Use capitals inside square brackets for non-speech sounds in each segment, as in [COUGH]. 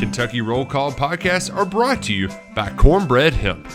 Kentucky Roll Call podcasts are brought to you by Cornbread Hemp.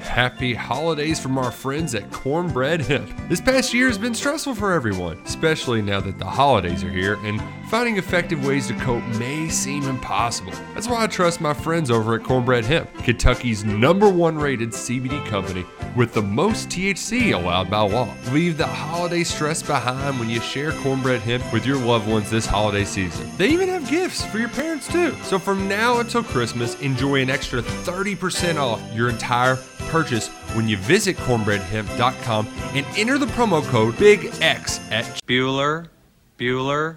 Happy holidays from our friends at Cornbread Hemp. This past year has been stressful for everyone, especially now that the holidays are here and finding effective ways to cope may seem impossible. That's why I trust my friends over at Cornbread Hemp, Kentucky's number one rated CBD company with the most THC allowed by law. Leave the holiday stress behind when you share Cornbread Hemp with your loved ones this holiday season. They even have gifts for your parents too. So from now until Christmas, enjoy an extra 30% off your entire purchase when you visit cornbreadhemp.com and enter the promo code BIG-X at Bueller, Bueller,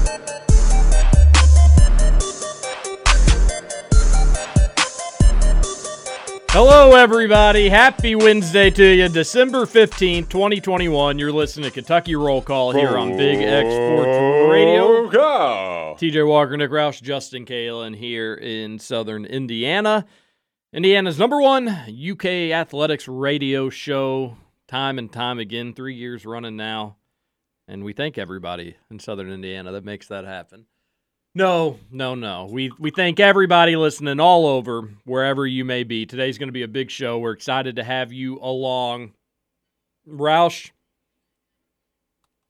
Hello, everybody. Happy Wednesday to you. December 15th, 2021. You're listening to Kentucky Roll Call here on Big X Sports Radio. TJ Walker, Nick Roush, Justin Kalen here in southern Indiana. Indiana's number one UK athletics radio show, time and time again, three years running now. And we thank everybody in southern Indiana that makes that happen. No, no, no. We we thank everybody listening all over, wherever you may be. Today's going to be a big show. We're excited to have you along. Roush,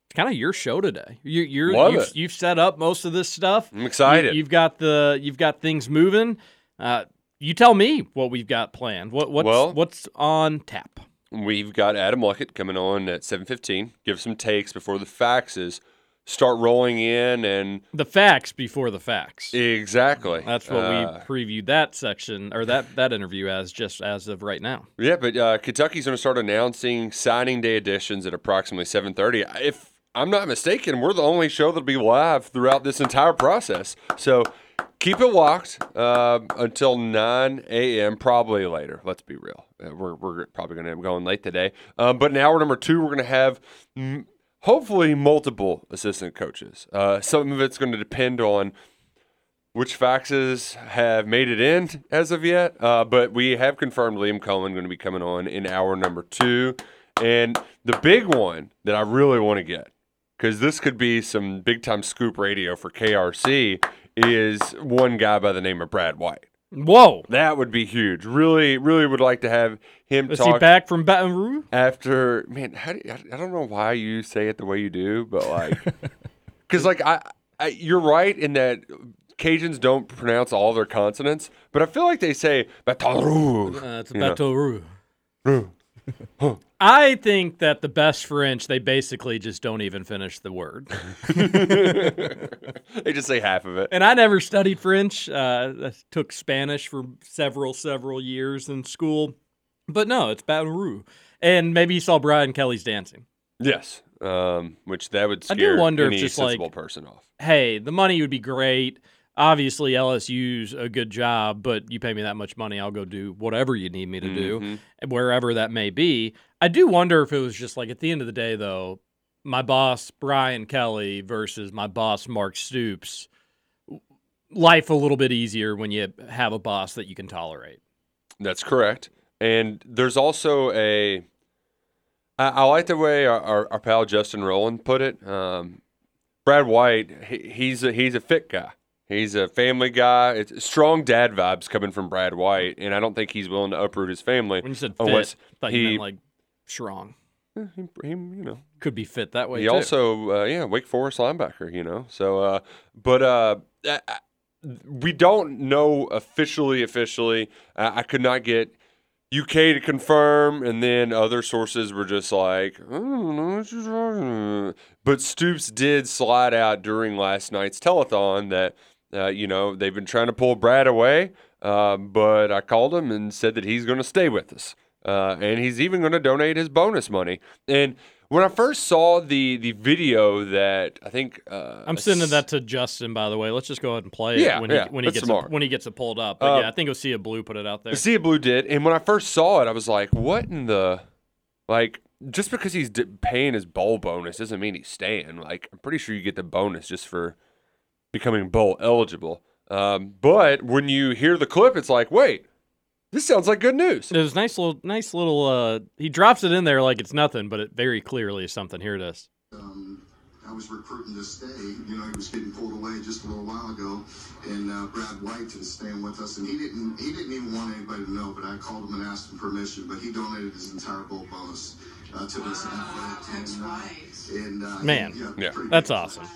it's kind of your show today. You, you're Love you've, it. you've set up most of this stuff. I'm excited. You, have got the you've got things moving. Uh, you tell me what we've got planned. What what's Well- what's on tap? We've got Adam Luckett coming on at 7:15. Give some takes before the faxes start rolling in, and The facts before the facts. exactly. That's what Uh, we previewed that section or that that interview as just as of right now. Yeah, but uh, Kentucky's going to start announcing signing day editions at approximately 7:30. If I'm not mistaken, we're the only show that'll be live throughout this entire process. So keep it locked uh, until 9 a.m. Probably later. Let's be real. Uh, we're we're probably going to be going late today. Um, but in hour number two, we're going to have. Hopefully, multiple assistant coaches. Uh, some of it's going to depend on which faxes have made it in as of yet, uh, but we have confirmed Liam Coen going to be coming on in hour number two. And the big one that I really want to get, because this could be some big time scoop radio for KRC, is one guy by the name of Brad White. Whoa! That would be huge. Really, really would like to have him Is talk he back from Baton Rouge? after. Man, how do you, I I don't know why you say it the way you do, but like, [LAUGHS] because like I, I, you're right in that Cajuns don't pronounce all their consonants, but I feel like they say Baton Rouge. Uh, it's. Baton Rouge. I think that the best French, they basically just don't even finish the word. [LAUGHS] they just say half of it. And I never studied French. Uh, I took Spanish for several, several years in school. But no, it's Baton Rouge. And maybe you saw Brian Kelly's dancing. Yes, um, which that would I do scare wonder if any just, sensible like- person off. Hey, the money would be great. Obviously, LSU's a good job, but you pay me that much money, I'll go do whatever you need me to do, Mhm. wherever that may be. I do wonder if it was just like at the end of the day, though, my boss, Brian Kelly, versus my boss, Mark Stoops. Life a little bit easier when you have a boss that you can tolerate. That's correct. And there's also a. I, I like the way our, our, our pal Justin Rowland put it. Um, Brad White, he, he's a, he's a fit guy. He's a family guy. It's strong dad vibes coming from Brad White, and I don't think he's willing to uproot his family. When you said fit, unless I thought you he, meant like strong. he, he, you know, Could be fit that way. he too. also, uh, yeah, Wake Forest linebacker, you know. So, uh, but uh, I- we don't know officially. Officially, I could not get UK to confirm, and then other sources were just like, I don't know what you're talking about. But Stoops did slide out during last night's telethon that, uh, you know, they've been trying to pull Brad away, uh, but I called him and said that he's going to stay with us. Uh, and he's even going to donate his bonus money. And when I first saw the the video that I think uh, I'm sending that to Justin, by the way. Let's just go ahead and play Yeah, it when yeah, he when he gets it, when he gets it pulled up. But Uh, yeah, I think Osea Blue put it out there. Sia Blue did, and when I first saw it, I was like, "What in the like?" Just because he's d- paying his bowl bonus doesn't mean he's staying. Like, I'm pretty sure you get the bonus just for becoming bowl eligible. Um, but when you hear the clip, it's like, wait, this sounds like good news. It was nice little nice little. uh He drops it in there like it's nothing, but it very clearly is something. Here it is. Um, I was recruiting to stay. You know, he was getting pulled away just a little while ago, and uh, Brad White is staying with us. And he didn't he didn't even want anybody to know, but I called him and asked him permission. But he donated his entire bowl bonus uh, to this effort. that's and, uh, right. And uh, Man, yeah, Yeah. That's big. awesome.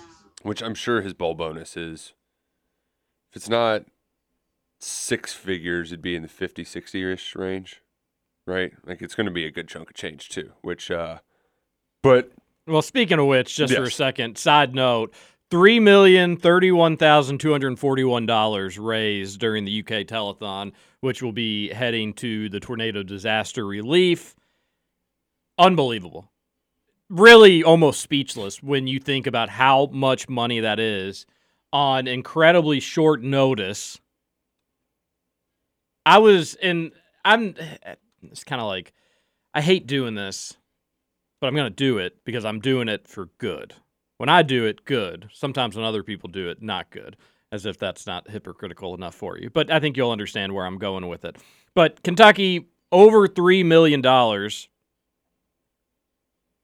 Which I'm sure his bowl bonus is, if it's not six figures, it'd be in the 50, 60 ish range, right? Like, it's going to be a good chunk of change, too. Which, uh, but Well, speaking of which, just for a second, side note: three million thirty-one thousand two hundred forty-one dollars raised during the UK telethon, which will be heading to the tornado disaster relief. Unbelievable. Really almost speechless when you think about how much money that is on incredibly short notice. I was in I'm it's kind of like I hate doing this but I'm going to do it because I'm doing it for good. When I do it, good. Sometimes when other people do it, not good, as if that's not hypocritical enough for you. But I think you'll understand where I'm going with it. But Kentucky, over $3 million,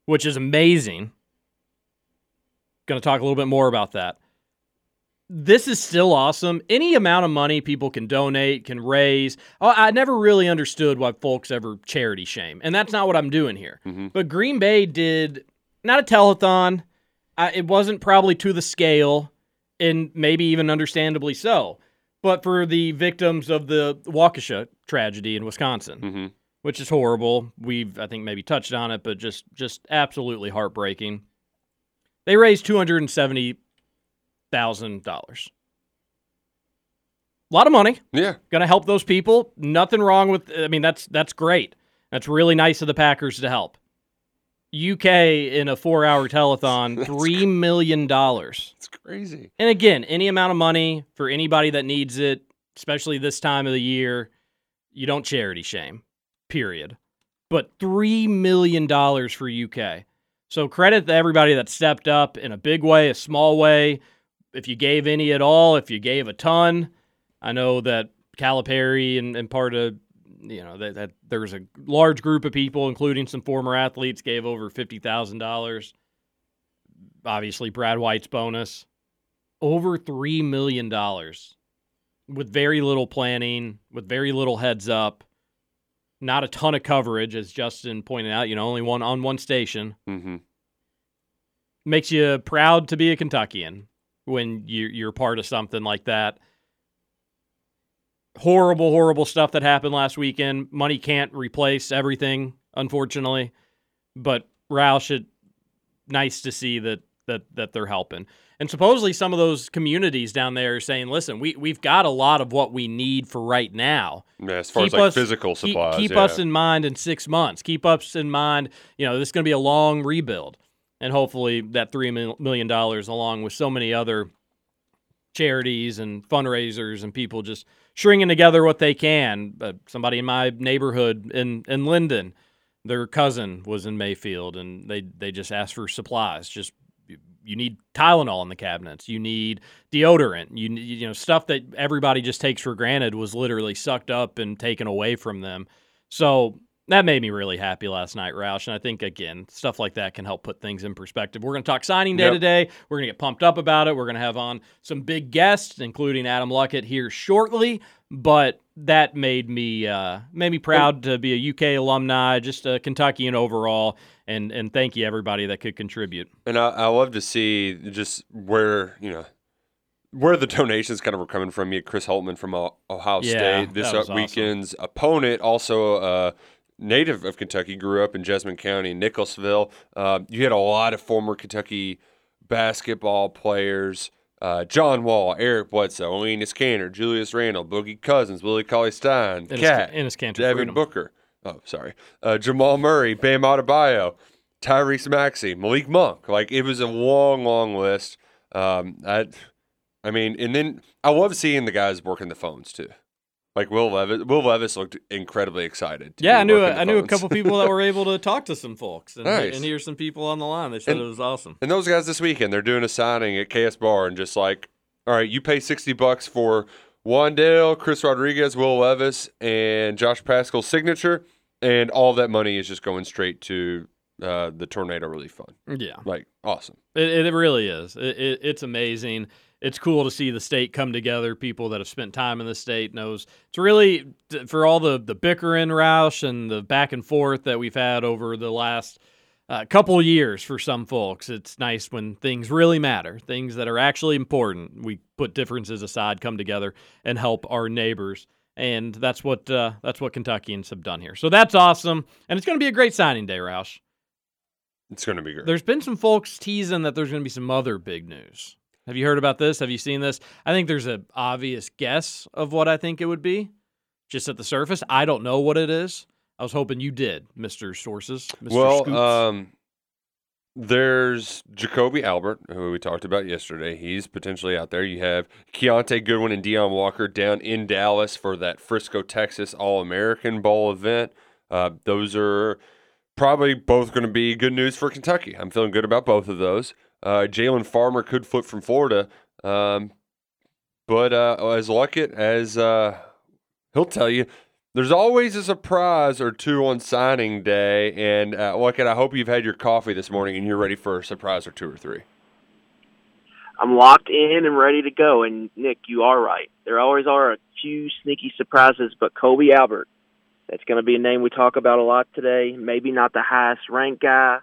which is amazing. Going to talk a little bit more about that. This is still awesome. Any amount of money people can donate, can raise. Oh, I never really understood why folks ever charity shame, and that's not what I'm doing here. But Green Bay did not a telethon. Uh, it wasn't probably to the scale, and maybe even understandably so. But for the victims of the Waukesha tragedy in Wisconsin, mhm. Which is horrible, we've I think maybe touched on it, but just just absolutely heartbreaking. They raised two hundred and seventy thousand dollars. A lot of money yeah, going to help those people. Nothing wrong with. I mean, that's that's great. That's really nice of the Packers to help. UK in a four-hour telethon, [LAUGHS] three million dollars. it's crazy. And again, any amount of money for anybody that needs it, especially this time of the year, you don't charity shame. Period. But three million dollars for UK. So credit to everybody that stepped up in a big way, a small way. If you gave any at all, if you gave a ton, I know that Calipari and, and part of you know that, that there was a large group of people, including some former athletes, gave over fifty thousand dollars. Obviously, Brad White's bonus over three million dollars with very little planning, with very little heads up, not a ton of coverage, as Justin pointed out. You know, only one on one station hmm makes you proud to be a Kentuckian when you, you're part of something like that. Horrible, horrible stuff that happened last weekend. Money can't replace everything, unfortunately. But Roush, it nice to see that that that they're helping. And supposedly some of those communities down there are saying, "Listen, we we've got a lot of what we need for right now. Yeah, as far Keep as like us- physical supplies, Keep, yeah. us in mind in six months. Keep us in mind. You know, this is going to be a long rebuild, and hopefully that three million dollars, along with so many other charities and fundraisers and people just stringing together what they can. Uh, somebody in my neighborhood in in Linden, their cousin was in Mayfield, and they they just asked for supplies. Just you- need Tylenol in the cabinets. You need deodorant. You you know stuff that everybody just takes for granted was literally sucked up and taken away from them. So that made me really happy last night, Roush. And I think, again, stuff like that can help put things in perspective. We're going to talk signing day Yep. today. We're going to get pumped up about it. We're going to have on some big guests, including Adam Luckett here shortly. But that made me uh, made me proud to be a UK alumni, just a Kentuckian overall. And, and thank you, everybody that could contribute. And I, I love to see just where you know where the donations kind of were coming from. You had Chris Holtmann from Ohio Yeah, State. This uh, awesome. weekend's opponent, also a native of Kentucky, grew up in Jessamine County, Nicholasville. Uh, you had a lot of former Kentucky basketball players. Uh, John Wall, Eric Bledsoe, Enes Kanter, Julius Randle, Boogie Cousins, Willie Cauley Stein, Ennis- Cat, Enes Kanter Devin Freedom. Booker. Oh, sorry. Uh, Jamal Murray, Bam Adebayo, Tyrese Maxey, Malik Monk. Like it was a long, long list. Um, I, I mean, and then I love seeing the guys working the phones too. Like Will Levis. Will Levis looked incredibly excited. Yeah, I knew a, I knew a couple people that were [LAUGHS] able to talk to some folks and, Nice. and hear some people on the line. They said And- it was awesome. And those guys this weekend, they're doing a signing at KS Bar and just like, all right, you pay sixty bucks for Wan'Dale, Chris Rodriguez, Will Levis, and Josh Paschal's signature, and all that money is just going straight to uh, the Tornado Relief Fund. Yeah. Like awesome. It, it really is. It, it, it's amazing. It's cool to see the state come together. People that have spent time in the state knows it's really for all the the bickering, Roush, and the back and forth that we've had over the last uh, couple years for some folks. It's nice when things really matter, things that are actually important. We put differences aside, come together, and help our neighbors. And that's what uh, that's what Kentuckians have done here. So that's awesome, and it's going to be a great signing day, Roush. It's going to be great. There's been some folks teasing that there's going to be some other big news. Have you heard about this? Have you seen this? I think there's an obvious guess of what I think it would be, just at the surface. I don't know what it is. I was hoping you did, Mister Sources. Mr. Well, um, there's Jacoby Albert, who we talked about yesterday. He's potentially out there. You have Kiyaunta Goodwin and Deone Walker down in Dallas for that Frisco, Texas All American Bowl event. Uh, those are probably both going to be good news for Kentucky. I'm feeling good about both of those. Uh, Jalen Farmer could flip from Florida, um, but uh, as Luckett as uh, he'll tell you, there's always a surprise or two on signing day. And uh, Luckett, I hope you've had your coffee this morning and you're ready for a surprise or two or three. I'm locked in and ready to go. And Nick, you are right. There always are a few sneaky surprises, but Kobe Albert, that's going to be a name we talk about a lot today. Maybe not the highest ranked guy,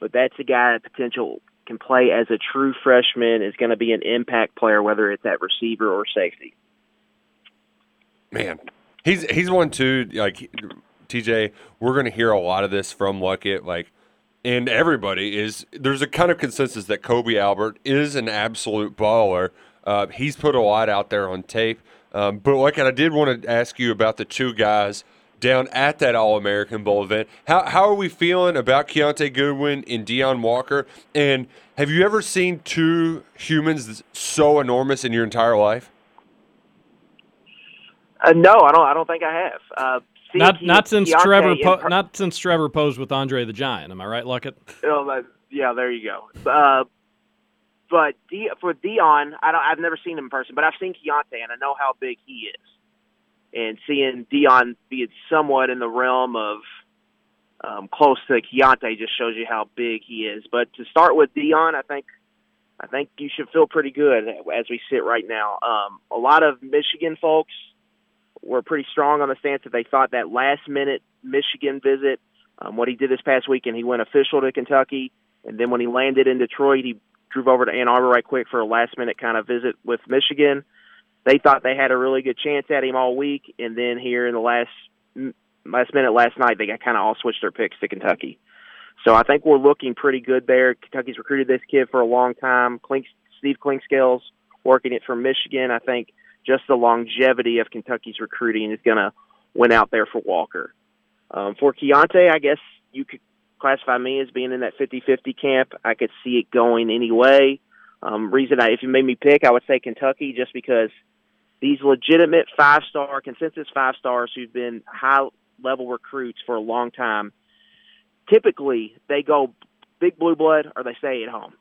but that's a guy potential can play as a true freshman, is going to be an impact player, whether it's at receiver or safety. Man, he's he's one too. Like TJ, we're going to hear a lot of this from Luckett. Like, and everybody is there's a kind of consensus that Kobe Albert is an absolute baller. Uh, he's put a lot out there on tape. Um, but like, I did want to ask you about the two guys down at that All American Bowl event. How how are we feeling about Kiyaunta Goodwin and Deone Walker? And have you ever seen two humans so enormous in your entire life? Uh, no, I don't. I don't think I have. Uh, seeing not Ke- not since Kiyaunta Trevor po- per- not since Trevor posed with Andre the Giant. Am I right, Luckett? Oh, that- yeah, there you go. Uh, but De- for Deone, I don't. I've never seen him in person, but I've seen Kiyaunta, and I know how big he is. And seeing Deone be somewhat in the realm of um, close to Kiyaunta just shows you how big he is. But to start with Deone, I think I think you should feel pretty good as we sit right now. Um, a lot of Michigan folks were pretty strong on the stance that they thought that last minute Michigan visit, um, what he did this past weekend, he went official to Kentucky, and then when he landed in Detroit, he drove over to Ann Arbor right quick for a last minute kind of visit with Michigan. They thought they had a really good chance at him all week, and then here in the last last minute last night, they got kind of all switched their picks to Kentucky. So I think we're looking pretty good there. Kentucky's recruited this kid for a long time. Klink, Steve Clinkscale's working it from Michigan. I think just the longevity of Kentucky's recruiting is going to win out there for Walker. Um, for Kiyaunta, I guess you could classify me as being in that 50-50 camp. I could see it going any way. Um, reason I, if you made me pick, I would say Kentucky just because these legitimate five-star, consensus five-stars who've been high-level recruits for a long time, typically they go big blue blood or they stay at home.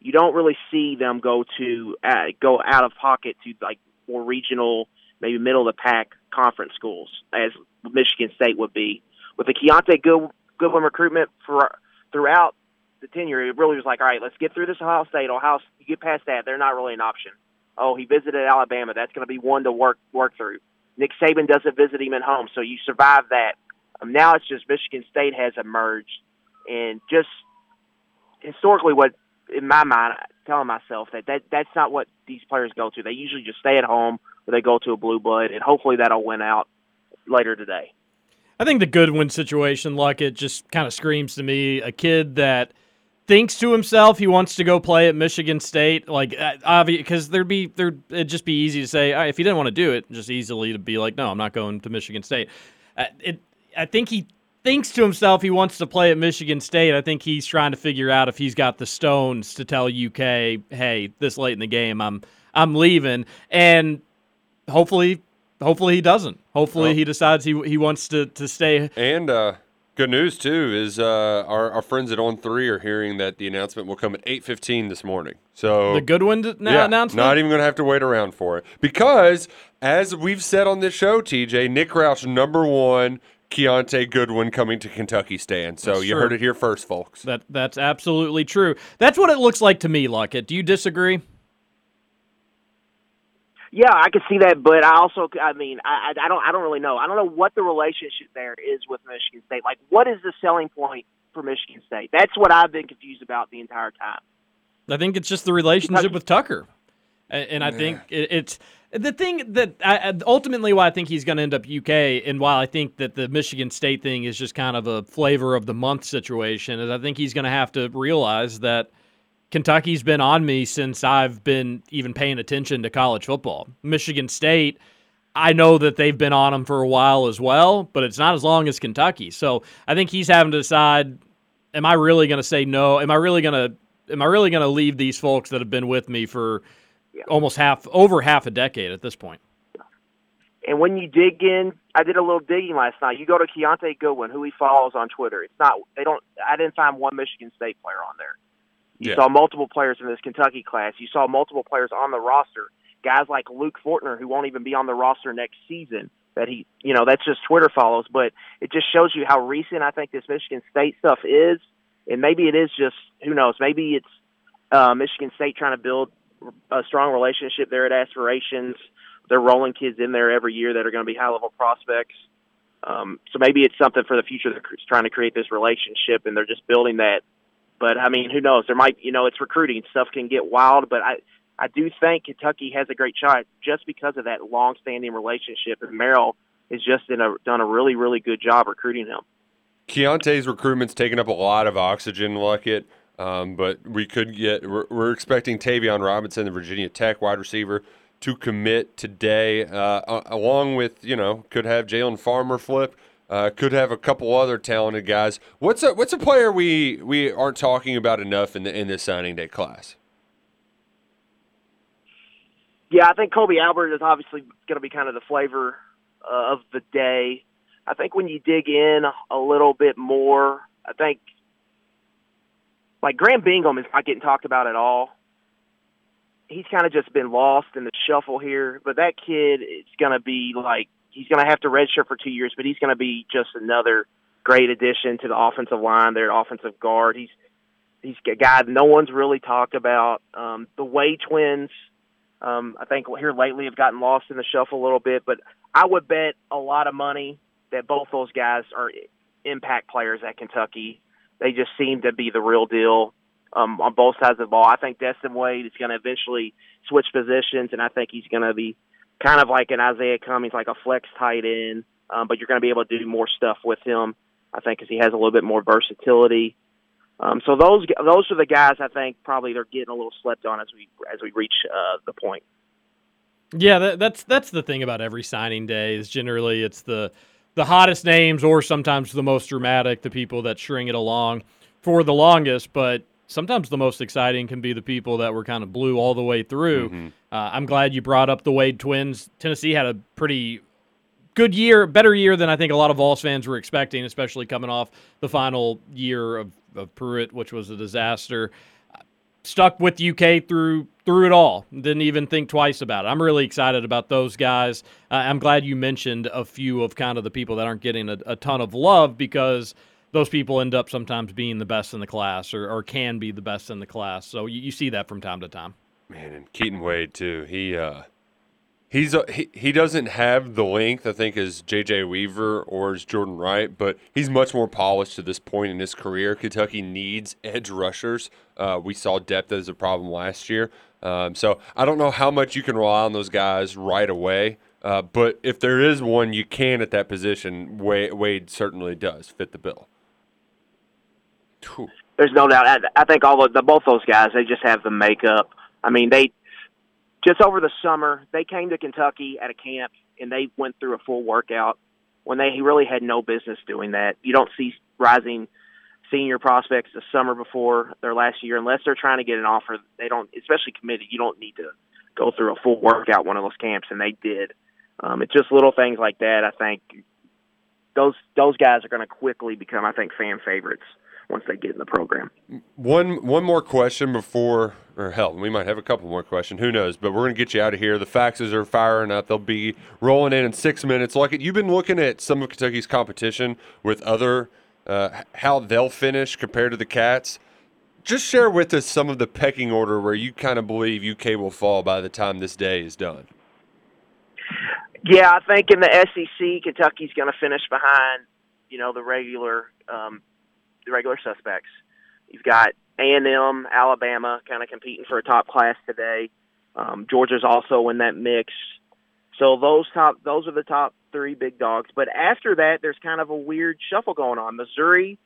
You don't really see them go to uh, go out of pocket to like more regional, maybe middle of the pack conference schools, as Michigan State would be, with the Kiyaunta Good, Goodwin recruitment for throughout the tenure, it really was like, all right, let's get through this Ohio State. Ohio, you get past that, they're not really an option. Oh, he visited Alabama. That's going to be one to work work through. Nick Saban doesn't visit him at home, so you survive that. Um, now it's just Michigan State has emerged, and just historically, what in my mind, telling myself that, that that's not what these players go to. They usually just stay at home or they go to a blue blood, and hopefully that'll win out later today. I think the Goodwin situation, Luckett, just kind of screams to me a kid that thinks to himself he wants to go play at Michigan State, like uh, obvious because there'd be there it'd just be easy to say if he didn't want to do it, just easily to be like, no, I'm not going to Michigan State. Uh, it, I think he thinks to himself he wants to play at Michigan State. I think he's trying to figure out if he's got the stones to tell UK, hey, this late in the game, I'm I'm leaving, and hopefully, hopefully he doesn't. Hopefully oh. he decides he he wants to to stay. And uh, good news too is uh, our our friends at On Three are hearing that the announcement will come at eight fifteen this morning. So the Goodwin d- yeah, announcement. Not even going to have to wait around for it because, as we've said on this show, TJ Nick Roush number one Kiyaunta Goodwin coming to Kentucky stand. So that's you true. heard it here first, folks. That that's absolutely true. That's what it looks like to me, Luckett. Do you disagree? Yeah, I can see that, but I also, I mean, I, I don't, I don't really know. I don't know what the relationship there is with Michigan State. Like, what is the selling point for Michigan State? That's what I've been confused about the entire time. I think it's just the relationship with Tucker, and, and I yeah. think it, it's the thing that I, ultimately why I think he's going to end up UK, and while I think that the Michigan State thing is just kind of a flavor of the month situation, is I think he's going to have to realize that Kentucky's been on me since I've been even paying attention to college football. Michigan State, I know that they've been on him for a while as well, but it's not as long as Kentucky. So I think he's having to decide: Am I really going to say no? Am I really going to? Am I really going to leave these folks that have been with me for? yeah. almost half over half a decade at this point. And when you dig in, I did a little digging last night. You go to Kiyaunta Goodwin, who he follows on Twitter. It's not they don't. I didn't find one Michigan State player on there. You yeah. saw multiple players in this Kentucky class. You saw multiple players on the roster. Guys like Luke Fortner, who won't even be on the roster next season. That he, you know, that's just Twitter follows. But it just shows you how recent I think this Michigan State stuff is. And maybe it is just who knows. Maybe it's uh, Michigan State trying to build a strong relationship there at Aspirations. They're rolling kids in there every year that are going to be high level prospects. Um, so maybe it's something for the future. They're trying to create this relationship, and they're just building that. But I mean, who knows? There might, you know, it's recruiting. Stuff can get wild, but I, I do think Kentucky has a great shot just because of that long-standing relationship, and Merrill has just a, done a really, really good job recruiting him. Kiyaunta's recruitment's taken up a lot of oxygen, Luckett. Um, but we could get, we're, we're, expecting Tayvion Robinson, the Virginia Tech wide receiver, to commit today, uh, along with, you know, could have Jalen Farmer flip. Uh, could have a couple other talented guys. What's a what's a player we we aren't talking about enough in the in this signing day class? Yeah, I think Kobe Albert is obviously going to be kind of the flavor uh, of the day. I think when you dig in a little bit more, I think like Graham Bingham is not getting talked about at all. He's kind of just been lost in the shuffle here, but that kid is going to be like he's going to have to redshirt for two years, but he's going to be just another great addition to the offensive line. Their offensive guard. He's he's a guy no one's really talked about. Um, the Wade twins, um, I think here lately have gotten lost in the shuffle a little bit, but I would bet a lot of money that both those guys are impact players at Kentucky they just seem to be the real deal um, on both sides of the ball. I think Destin Wade is going to eventually switch positions, and I think he's going to be kind of like an Izayah Cummings, like a flex tight end. Um, but you're going to be able to do more stuff with him, I think, because he has a little bit more versatility. Um, so those those are the guys I think probably they're getting a little slept on as we as we reach uh, the point. Yeah, that, that's that's the thing about every signing day is generally it's the the hottest names or sometimes the most dramatic, the people that string it along for the longest. But sometimes the most exciting can be the people that were kind of blue all the way through. Mm-hmm. Uh, I'm glad you brought up the Wade twins. Tennessee had a pretty good year, better year than I think a lot of Vols fans were expecting, especially coming off the final year of, of Pruitt, which was a disaster. stuck with UK through through it all. Didn't even think twice about it. I'm really excited about those guys. Uh, I'm glad you mentioned a few of kind of the people that aren't getting a, a, ton of love because those people end up sometimes being the best in the class or, or can be the best in the class. So you, you see that from time to time. Man, and Keaton Wade too. He uh, He's he, he doesn't have the length I think as J.J. Weaver or as Jordan Wright, but he's much more polished to this point in his career. Kentucky needs edge rushers. Uh, we saw depth as a problem last year, um, so I don't know how much you can rely on those guys right away. Uh, but if there is one you can at that position, Wade, Wade certainly does fit the bill. Whew. There's no doubt. I, I think all of the both those guys they just have the makeup. I mean they just over the summer, they came to Kentucky at a camp and they went through a full workout when they really had no business doing that. You don't see rising senior prospects the summer before their last year unless they're trying to get an offer. They don't, especially committed. You don't need to go through a full workout one of those camps, and they did. Um, it's just little things like that. I think those those guys are going to quickly become, I think, fan favorites once they get in the program. One one more question before, or hell, we might have a couple more questions. Who knows? But we're gonna get you out of here. The faxes are firing up. They'll be rolling in in six minutes. Like you've been looking at some of Kentucky's competition with other uh, how they'll finish compared to the Cats. Just share with us some of the pecking order where you kind of believe UK will fall by the time this day is done. Yeah, I think in the SEC, Kentucky's going to finish behind, you know, the regular um, the regular suspects. You've got A and M, Alabama, kind of competing for a top class today. Um, Georgia's also in that mix. So those top, those are the top three big dogs. But after that, there's kind of a weird shuffle going on. Missouri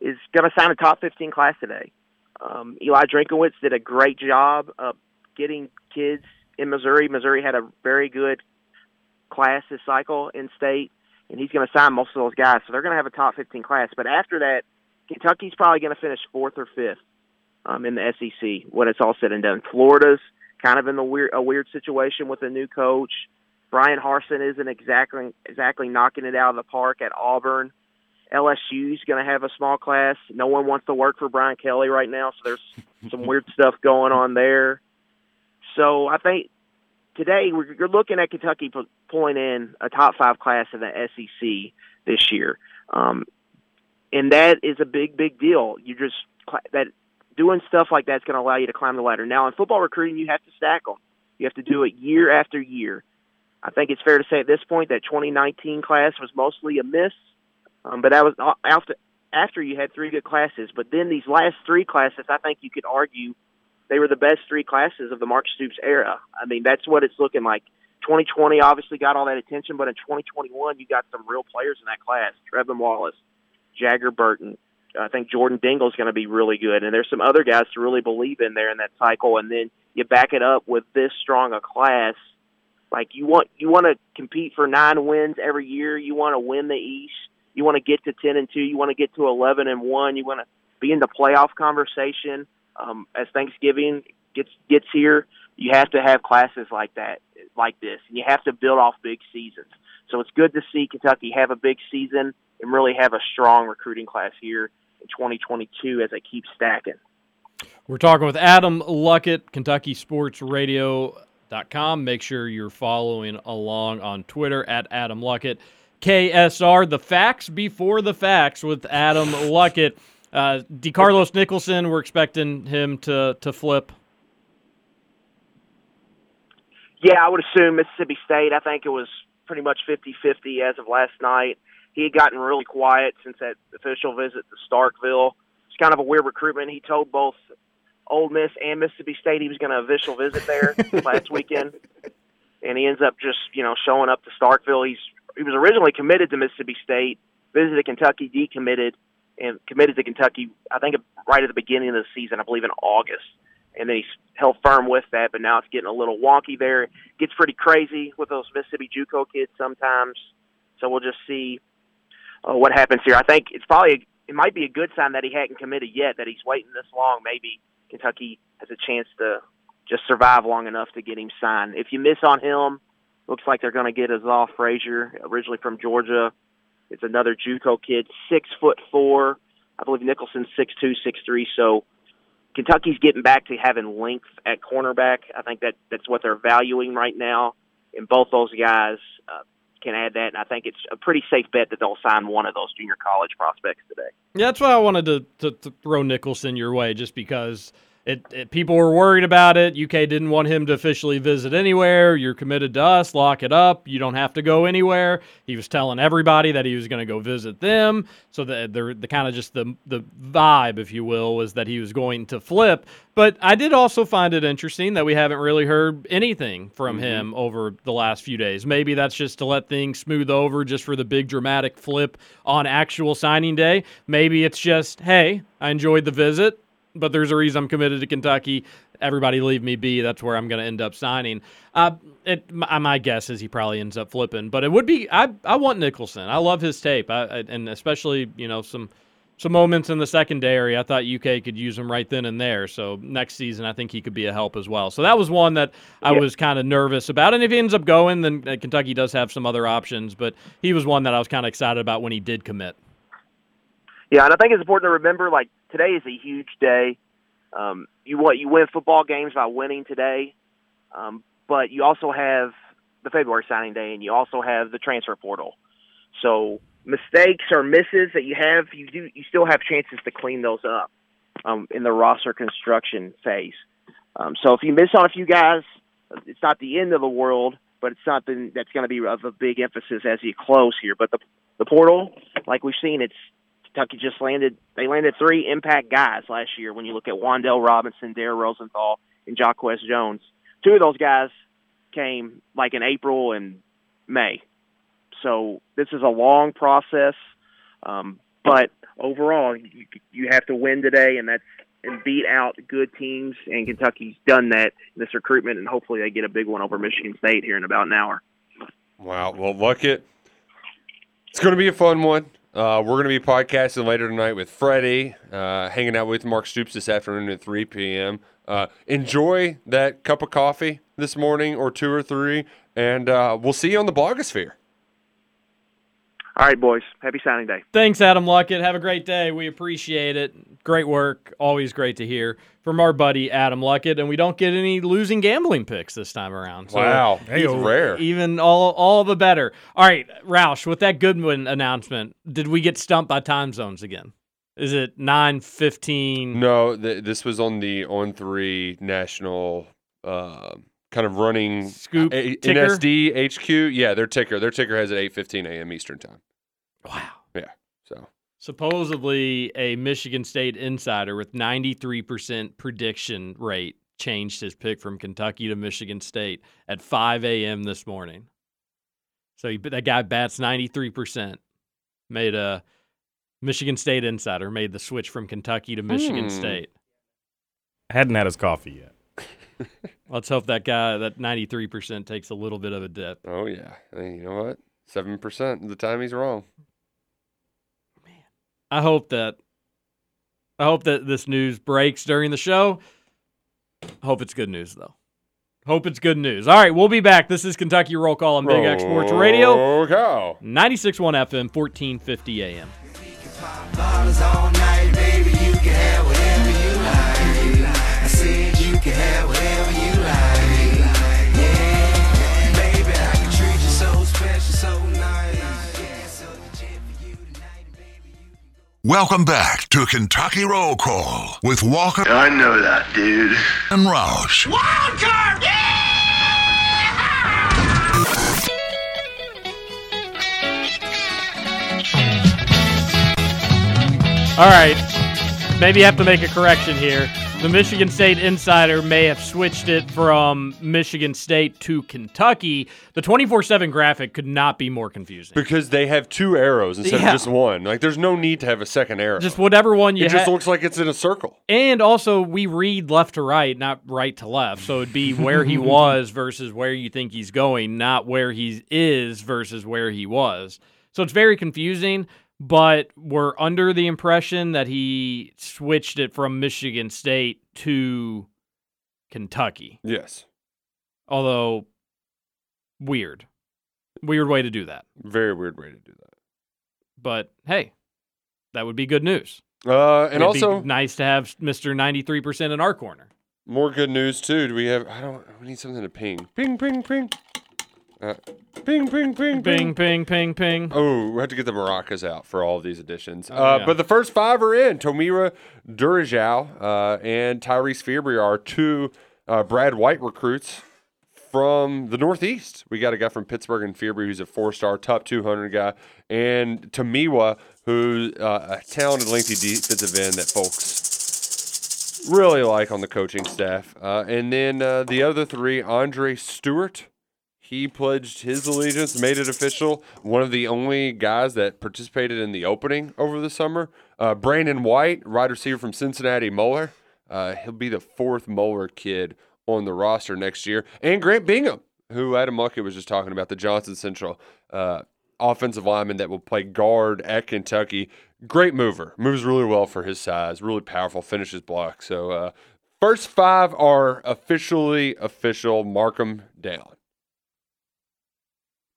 is going to sign a top 15 class today. Um, Eli Drinkwitz did a great job of getting kids in Missouri. Missouri had a very good class this cycle in state, and he's going to sign most of those guys. So they're going to have a top 15 class. But after that, Kentucky's probably going to finish fourth or fifth um, in the SEC when it's all said and done. Florida's kind of in the weird a weird situation with a new coach. Bryan Harsin isn't exactly exactly knocking it out of the park at Auburn. LSU's going to have a small class. No one wants to work for Brian Kelly right now, so there's [LAUGHS] some weird stuff going on there. So I think today we're, you're looking at Kentucky pulling in a top five class in the SEC this year. Um, and that is a big, big deal. You just that doing stuff like that's going to allow you to climb the ladder. Now, in football recruiting, you have to stack them. You have to do it year after year. I think it's fair to say at this point that 2019 class was mostly a miss, um, but that was after after you had three good classes. But then these last three classes, I think you could argue they were the best three classes of the Mark Stoops era. I mean, that's what it's looking like. 2020 obviously got all that attention, but in 2021 you got some real players in that class. Trevin Wallace, Jager Burton. I think Jordan Dingle is going to be really good, and there's some other guys to really believe in there in that cycle. And then you back it up with this strong a class. Like you want you want to compete for nine wins every year. You want to win the East. You want to get to ten and two. You want to get to eleven and one. You want to be in the playoff conversation. Um, as Thanksgiving gets gets here, you have to have classes like that, like this, and you have to build off big seasons. So it's good to see Kentucky have a big season and really have a strong recruiting class here in 2022 as they keep stacking. We're talking with Adam Luckett, Kentucky Sports Radio.com. Make sure you're following along on Twitter at Adam Luckett. KSR, the facts before the facts with Adam Luckett. Uh, DeCarlos Nicholson, we're expecting him to, to flip. Yeah, I would assume Mississippi State. I think it was pretty much 50 50 as of last night he had gotten really quiet since that official visit to Starkville. It's kind of a weird recruitment. He told both Ole Miss and Mississippi State he was going to official visit there [LAUGHS] last weekend, and he ends up just you know showing up to Starkville. He's he was originally committed to Mississippi State, visited Kentucky, decommitted, and committed to Kentucky. I think right at the beginning of the season, I believe in August, and then he's held firm with that. But now it's getting a little wonky there. It gets pretty crazy with those Mississippi JUCO kids sometimes. So we'll just see uh, what happens here. I think it's probably it might be a good sign that he hadn't committed yet. That he's waiting this long. Maybe Kentucky has a chance to just survive long enough to get him signed. If you miss on him, looks like they're going to get Azoff Frazier, originally from Georgia. It's another JUCO kid, six foot four. I believe Nicholson's six two, six three. So Kentucky's getting back to having length at cornerback. I think that that's what they're valuing right now, and both those guys uh, can add that. And I think it's a pretty safe bet that they'll sign one of those junior college prospects today. Yeah, that's why I wanted to, to, to throw Nicholson your way, just because it, it, people were worried about it. UK didn't want him to officially visit anywhere. You're committed to us. Lock it up. You don't have to go anywhere. He was telling everybody that he was going to go visit them. So the the, the kind of just the the vibe, if you will, was that he was going to flip. But I did also find it interesting that we haven't really heard anything from mm-hmm. him over the last few days. Maybe that's just to let things smooth over, just for the big dramatic flip on actual signing day. Maybe it's just, hey, I enjoyed the visit but there's a reason I'm committed to Kentucky. Everybody leave me be. That's where I'm going to end up signing. Uh, it, my, my, guess is he probably ends up flipping, but it would be. I I want Nicholson. I love his tape, I, I, and especially you know some some moments in the secondary. I thought UK could use him right then and there. So next season, I think he could be a help as well. So that was one that I yeah. was kind of nervous about. And if he ends up going, then uh, Kentucky does have some other options. But he was one that I was kind of excited about when he did commit. Yeah, and I think it's important to remember like today is a huge day. Um, you what you win football games by winning today, um, but you also have the February signing day, and you also have the transfer portal. So mistakes or misses that you have, you do you still have chances to clean those up um, in the roster construction phase. Um, so if you miss on a few guys, it's not the end of the world, but it's something that's going to be of a big emphasis as you close here. But the the portal, like we've seen, it's Kentucky just landed. They landed three impact guys last year. When you look at Wan'Dale Robinson, Dare Rosenthal, and Jacquez Jones, two of those guys came like in April and May. So this is a long process, um, but overall, you, you have to win today, and that's and beat out good teams. And Kentucky's done that in this recruitment, and hopefully they get a big one over Michigan State here in about an hour. Wow. Well, look it. It's going to be a fun one. Uh, we're going to be podcasting later tonight with Freddie, uh, hanging out with Mark Stoops this afternoon at 3 p.m. Uh, enjoy that cup of coffee this morning or two or three, and uh, we'll see you on the blogosphere. All right, boys. Happy signing day. Thanks, Adam Luckett. Have a great day. We appreciate it. Great work. Always great to hear from our buddy Adam Luckett. And we don't get any losing gambling picks this time around. So wow. Hey, rare. Even all all the better. All right, Roush, with that Goodwin announcement, did we get stumped by time zones again? Is it 9:15? No, th- this was on the On 3 national uh, kind of running scoop a- NSD HQ. Yeah, their ticker. Their ticker has at 8:15 a.m. Eastern time. Wow. Yeah. So supposedly a Michigan State insider with 93% prediction rate changed his pick from Kentucky to Michigan State at 5 a.m. this morning. So he, that guy bats 93%. Made a Michigan State insider made the switch from Kentucky to Michigan hmm. State. Hadn't had his coffee yet. [LAUGHS] Let's hope that guy, that 93%, takes a little bit of a dip. Oh, yeah. I mean, you know what? 7% of the time he's wrong. Man. I hope that. I hope that this news breaks during the show. Hope it's good news, though. Hope it's good news. All right, we'll be back. This is Kentucky Roll Call on Big X Sports Radio. Roll Call. 96.1 FM, 1450 AM. Welcome back to Kentucky Roll Call with Walker. I know that, dude. And Roush. Walker! Yeah! All right. Maybe you have to make a correction here. The Michigan State Insider may have switched it from Michigan State to Kentucky. The 24 7 graphic could not be more confusing. Because they have two arrows instead yeah. of just one. Like, there's no need to have a second arrow. Just whatever one you It just looks like it's in a circle. And also, we read left to right, not right to left. So it'd be where he [LAUGHS] was versus where you think he's going, not where he is versus where he was. So it's very confusing but we're under the impression that he switched it from Michigan State to Kentucky. Yes. Although weird. Weird way to do that. Very weird way to do that. But hey, that would be good news. Uh, and It'd be also nice to have three percent in our corner. more good news too. Do we have? I don't. We need something to ping. Ping, ping, ping. Uh, ping, ping, ping, Ping, ping, ping, ping. Oh, we have to get the maracas out for all of these additions. Oh, uh, yeah. But the first five are in. Tomiwa Durojaiye uh, and Tyreese Fearbry are two uh, Brad White recruits from the Northeast. We got a guy from Pittsburgh and Fiebre who's a four-star, top 200 guy, and Tomiwa, who's uh, a talented, lengthy defensive end that folks really like on the coaching staff. Uh, and then uh, the other three, Andre Stewart. He pledged his allegiance, made it official. One of the only guys that participated in the opening over the summer. Uh, Brandon White, wide receiver from Cincinnati Moeller. Uh, he'll be the fourth Moeller kid on the roster next year. And Grant Bingham, who Adam Luckett was just talking about, the Johnson Central uh, offensive lineman that will play guard at Kentucky. Great mover. Moves really well for his size. Really powerful. Finishes block. So, uh, first five are officially official. Mark them down.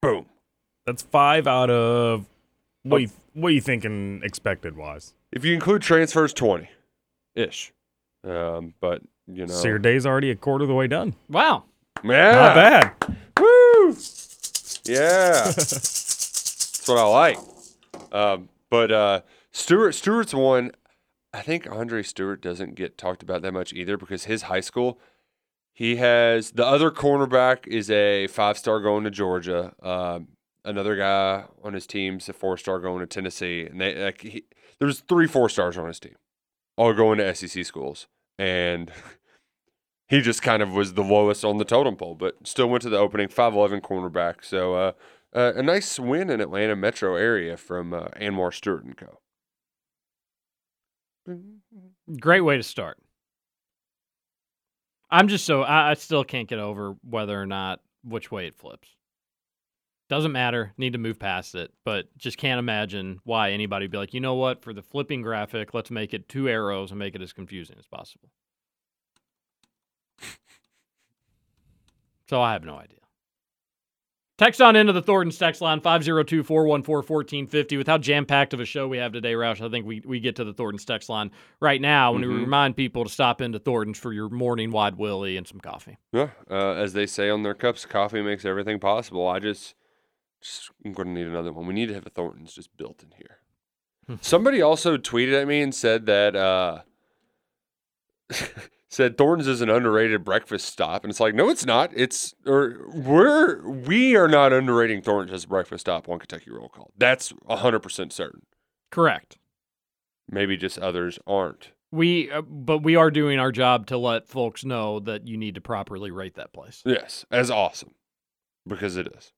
Boom. That's five out of what you, what you thinking expected wise? If you include transfers, 20 ish. Um, but, you know. So your day's already a quarter of the way done. Wow. Yeah. Not bad. Woo! Yeah. [LAUGHS] That's what I like. Um, but uh, Stewart Stewart's one. I think Andre Stewart doesn't get talked about that much either because his high school, he has the other cornerback is a five star going to Georgia. Um, another guy on his team's a four star going to Tennessee, and they like he, there's three four stars on his team, all going to SEC schools, and [LAUGHS] he just kind of was the lowest on the totem pole, but still went to the opening 5'11 cornerback. So uh, uh, a nice win in Atlanta metro area from uh, Anwar Stewart and Co. Great way to start. I'm just so I, I still can't get over whether or not which way it flips. Doesn't matter. Need to move past it, but just can't imagine why anybody would be like, you know what? For the flipping graphic, let's make it two arrows and make it as confusing as possible. [LAUGHS] So I have no idea. Text on into the Thornton's text line 502 414 1450. With how jam packed of a show we have today, Roush, I think we, we get to the Thornton's text line right now when we Mhm. remind people to stop into Thornton's for your morning wide willy and some coffee. Yeah, uh, as they say on their cups, coffee makes everything possible. I just, just I'm going to need another one. We need to have a Thornton's just built in here. Somebody also tweeted at me and said that uh, [LAUGHS] said Thornton's is an underrated breakfast stop, and it's like, no, it's not. It's or we're we are not underrating Thornton's as a breakfast stop on Kentucky Roll Call. That's hundred percent certain. Correct. Maybe just others aren't. We, uh, but we are doing our job to let folks know that you need to properly rate that place. Yes, as awesome because it is.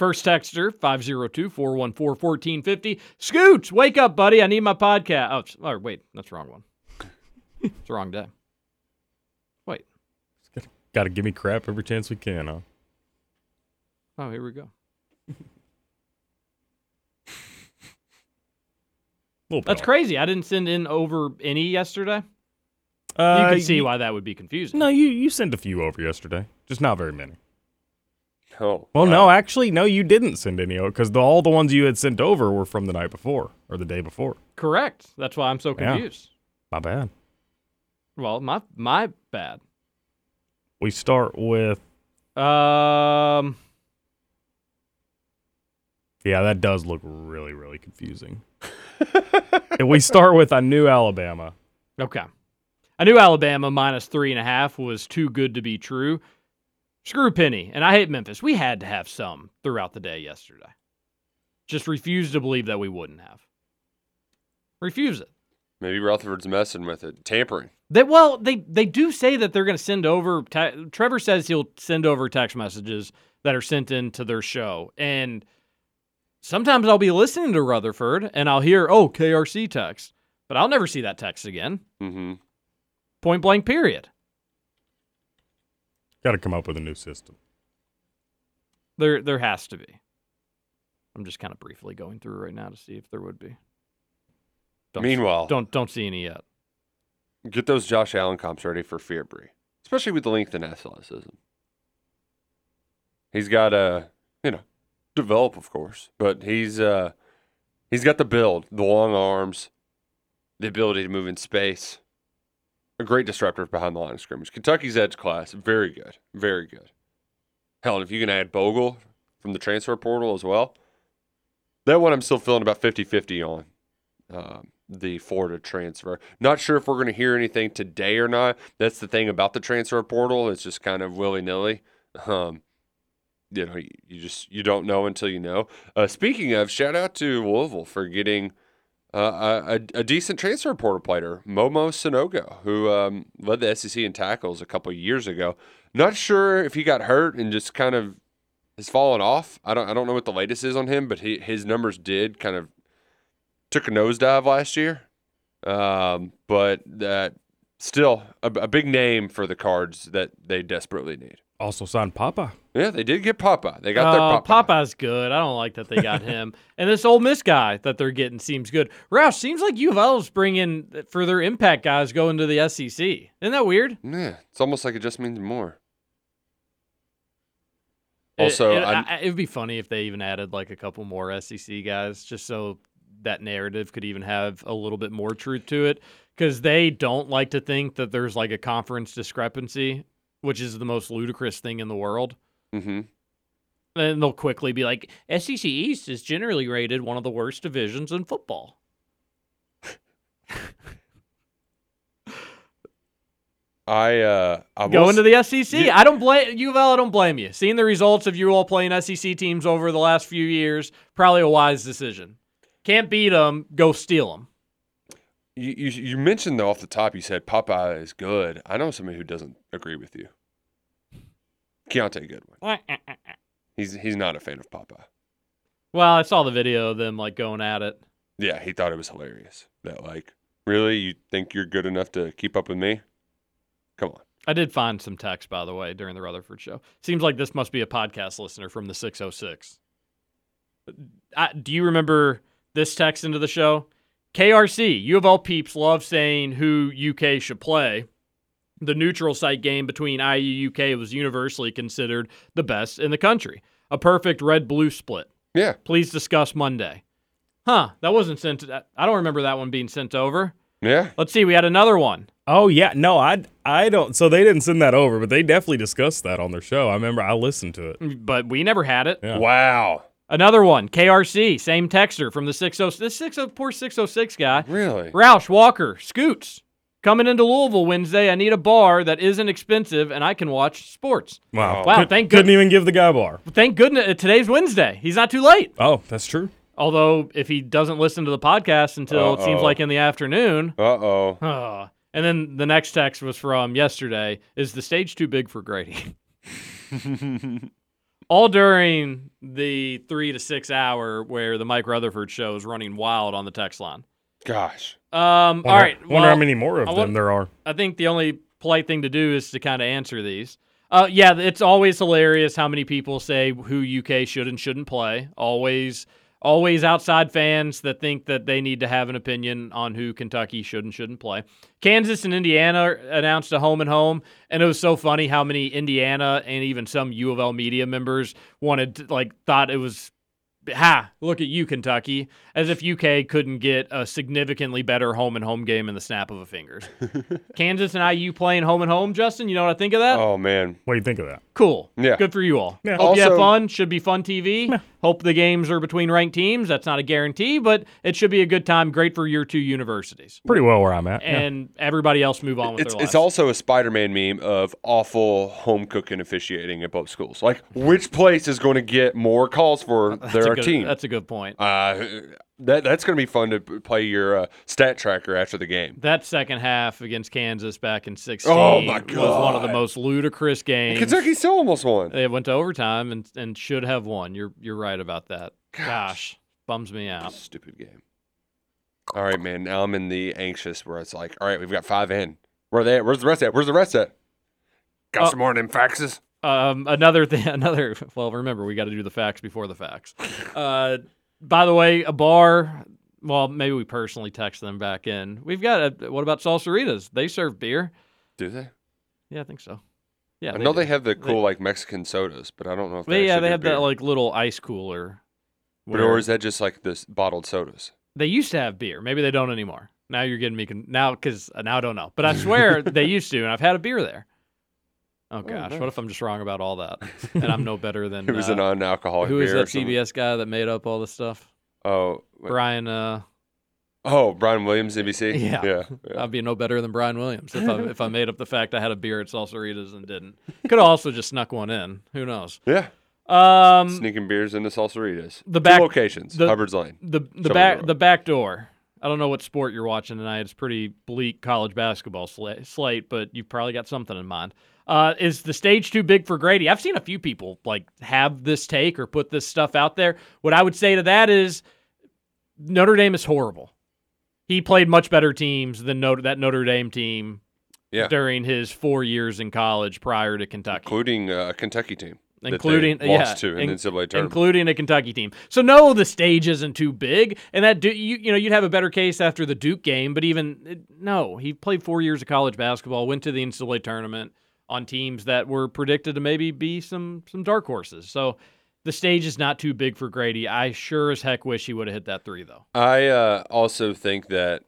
First texter 502 414 1450. Scooch, wake up, buddy. I need my podcast. Oh, oh, wait, that's the wrong one. [LAUGHS] it's the wrong day. Wait. Got to give me crap every chance we can, huh? Oh, here we go. Little That's off. crazy. I didn't send in over any yesterday. Uh, you can see you- why that would be confusing. No, you you sent a few over yesterday, just not very many. Oh, Well, no, actually, no, you didn't send any over because all the ones you had sent over were from the night before or the day before. Correct. That's why I'm so Yeah. confused. My bad. Well, my my bad. We start with Um, yeah, that does look really really confusing. and [LAUGHS] we start with I knew Alabama. okay. I knew Alabama minus three and a half was too good to be true. Screw Penny, and I hate Memphis. We had to have some throughout the day yesterday. Just refuse to believe that we wouldn't have. Refuse it. Maybe Rutherford's messing with it, tampering. They well, they they do say that they're going to send over. Te- Trevor says he'll send over text messages that are sent into their show, and sometimes I'll be listening to Rutherford and I'll hear oh KRC text, but I'll never see that text again. Mm-hmm. Point blank. Period. Got to come up with a new system. There there has to be. I'm just kind of briefly going through right now to see if there would be. Don't, Meanwhile- don't don't see any yet. Get those Josh Allen comps ready for Fearbry, especially with the length and athleticism. He's got a you know, develop, of course, but he's uh, he's got the build, the long arms, the ability to move in space. A great disruptor behind the line of scrimmage. Kentucky's edge class, very good, very good. Hell, and if you can add Bogle from the transfer portal as well, that one I'm still feeling about 50 50 on um, the Florida transfer. Not sure if we're going to hear anything today or not. That's the thing about the transfer portal. It's just kind of willy nilly. Um, you know, you, just you don't know until you know. Uh, speaking of, shout out to Louisville for getting uh, a, a decent transfer portal player, Momo Sanogo, who um, led the SEC in tackles a couple years ago. Not sure if he got hurt and just kind of has fallen off. I don't I don't know what the latest is on him, but he, his numbers did kind of took a nosedive last year. Um, but that still a, a big name for the cards that they desperately need. Also signed Papa. Yeah, they did get Papa. They got their Uh, Papa. Papa's good. I don't like that they got him. [LAUGHS] and this Ole Miss guy that they're getting seems good. Roush, seems like U of L's bringing for their impact guys going to the SEC. Isn't that weird? Yeah, it's almost like it just means more. Also, it, I'm- it would be funny if they even added like a couple more SEC guys, just so that narrative could even have a little bit more truth to it. Because they don't like to think that there's like a conference discrepancy, which is the most ludicrous thing in the world. Mm-hmm. And they'll quickly be like, SEC East is generally rated one of the worst divisions in football. I uh, Go into the SEC. Yeah. I don't blame U of L. I don't blame you. Seeing the results of you all playing SEC teams over the last few years, probably a wise decision. Can't beat them. Go steal them. You, you you mentioned though off the top, you said Popeye is good. I know somebody who doesn't agree with you. Kiyaunta Goodwin. [LAUGHS] He's he's not a fan of Popeye. Well, I saw the video of them like going at it. Yeah, he thought it was hilarious. That like, really, you think you're good enough to keep up with me? Come on. I did find some text, by the way, during the Rutherford show. Seems like this must be a podcast listener from the 606. Uh, I, do you remember this text into the show? KRC, U of L peeps love saying who UK should play. The neutral site game between IU UK was universally considered the best in the country. A perfect red blue split. Yeah. Please discuss Monday. Huh, that wasn't sent. I don't remember that one being sent over. Yeah. Let's see, we had another one. Oh yeah, no, I I don't. So they didn't send that over, but they definitely discussed that on their show. I remember I listened to it. But we never had it. Yeah. Wow. Another one, KRC, same texter from the 60 this 60 poor 606 guy. Really? Roush Walker, Scoots. Coming into Louisville Wednesday, I need a bar that isn't expensive and I can watch sports. Wow. Wow, Could- thank couldn't good- even give the guy a bar. Thank goodness uh, today's Wednesday. He's not too late. Oh, that's true. Although if he doesn't listen to the podcast until it seems Uh-oh. like in the afternoon. Uh oh. Uh, and then the next text was from yesterday. Is the stage too big for Grady? [LAUGHS] All during the three to six hour where the Mike Rutherford show is running wild on the text line. Gosh. Um, Wonder, all right. Wonder how many more of I them want- there are. I think the only polite thing to do is to kind of answer these. Uh, yeah, it's always hilarious how many people say who UK should and shouldn't play. Always, always outside fans that think that they need to have an opinion on who Kentucky should and shouldn't play. Kansas and Indiana announced a home and home, and it was so funny how many Indiana and even some U of L media members wanted, to, like, thought it was ha, look at you, Kentucky, as if UK couldn't get a significantly better home and home game in the snap of a fingers. [LAUGHS] Kansas and IU playing home and home, Justin. You know what I think of that? Oh man. What do you think of that? Cool. Yeah. Good for you all. Yeah. Hope you have fun. Should be fun TV. Hope the games are between ranked teams. That's not a guarantee, but it should be a good time. Great for your two universities. Pretty well where I'm at. yeah. And everybody else move on with It's their it's also a Spider-Man meme of awful home cooking officiating at both schools. Like which place is going to get more calls for their a good, team? That's a good point. Uh, that that's going to be fun to play your uh, stat tracker after the game. That second half against Kansas back in 16 Oh, my was one of the most ludicrous games. Kentucky still almost won. They went to overtime and, and should have won. You're you're right about that. Gosh, bums me out. Stupid game. All right, man. Now I'm in the anxious where it's like, all right, we've got five in. Where are they at? Where's the rest at? Where's the rest at? Got Uh, some more of them faxes. Um, another thing, [LAUGHS] another. Well, remember we got to do the facts before the facts. Uh, by the way, a bar. Well, maybe we personally text them back in. We've got. A, what about Salsaritas? They serve beer. Do they? Yeah, I think so. Yeah, I know they do. have the cool like Mexican sodas, but I don't know if They, they yeah, they have beer. that like little ice cooler. But or is that just like this bottled sodas? They used to have beer. Maybe they don't anymore. Now you're getting me con- now because now I don't know, but I swear [LAUGHS] they used to, and I've had a beer there. Oh gosh, what if I'm just wrong about all that, and I'm no better [LAUGHS] than It was uh, a non-alcoholic Who is that. CBS guy that made up all this stuff? Oh, wait. Brian. Uh, oh, Brian Williams, NBC. [LAUGHS] yeah, yeah. yeah. I'd be no better than Brian Williams if I [LAUGHS] if I made up the fact I had a beer at Salsaritas and didn't. Could have also just snuck one in. Who knows? Yeah. Um, Sneaking beers into Salsaritas. the Two back locations. the, Hubbard's Lane. The the Shelby back the back door. I don't know what sport you're watching tonight. It's pretty bleak college basketball sla- slate, but you've probably got something in mind. Uh, is the stage too big for Grady? I've seen a few people like have this take or put this stuff out there. What I would say to that is Notre Dame is horrible. He played much better teams than Notre, that Notre Dame team Yeah. during his four years in college prior to Kentucky including uh, a Kentucky team. including lost yeah, to in in- NCAA tournament. including a Kentucky team. So no, the stage isn't too big, and that du- you you know you'd have a better case after the Duke game, but even no, he played four years of college basketball, went to the NCAA tournament on teams that were predicted to maybe be some some dark horses. So the stage is not too big for Grady. I sure as heck wish he would have hit that three though. I uh, also think that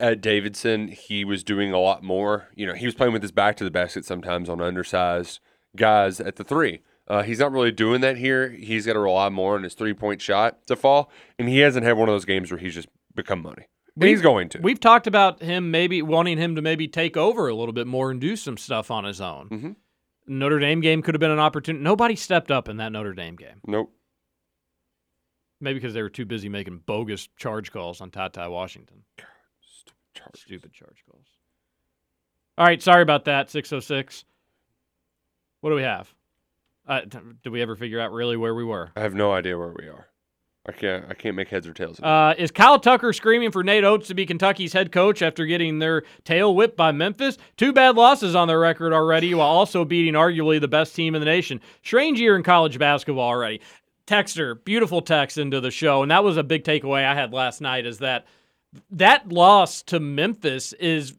at Davidson, he was doing a lot more. You know, he was playing with his back to the basket sometimes on undersized guys at the three. Uh, he's not really doing that here. He's got to rely more on his three point shot to fall, and he hasn't had one of those games where he's just become money. And he's going to. We've talked about him maybe wanting him to maybe take over a little bit more and do some stuff on his own. Mhm. Notre Dame game could have been an opportunity. Nobody stepped up in that Notre Dame game. Nope. Maybe because they were too busy making bogus charge calls on TyTy Washington. Stupid charge. Stupid charge calls. All right, sorry about that. Six oh six. What do we have? Uh, did we ever figure out really where we were? I have no idea where we are. I can't. I can't make heads or tails. of it. Uh, is Kyle Tucker screaming for Nate Oats to be Kentucky's head coach after getting their tail whipped by Memphis? Two bad losses on their record already, while also beating arguably the best team in the nation. Strange year in college basketball already. Texter, beautiful text into the show, and that was a big takeaway I had last night. Is that that loss to Memphis is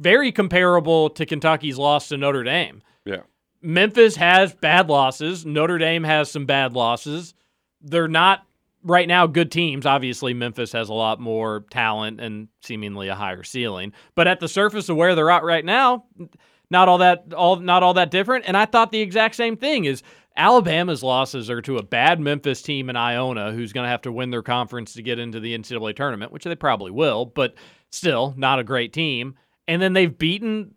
very comparable to Kentucky's loss to Notre Dame. yeah. Memphis has bad losses. Notre Dame has some bad losses. They're not right now good teams. Obviously, Memphis has a lot more talent and seemingly a higher ceiling. But at the surface of where they're at right now, not all that all not all that different. And I thought the exact same thing is Alabama's losses are to a bad Memphis team in Iona who's going to have to win their conference to get into the NCAA tournament, which they probably will, but still not a great team. And then they've beaten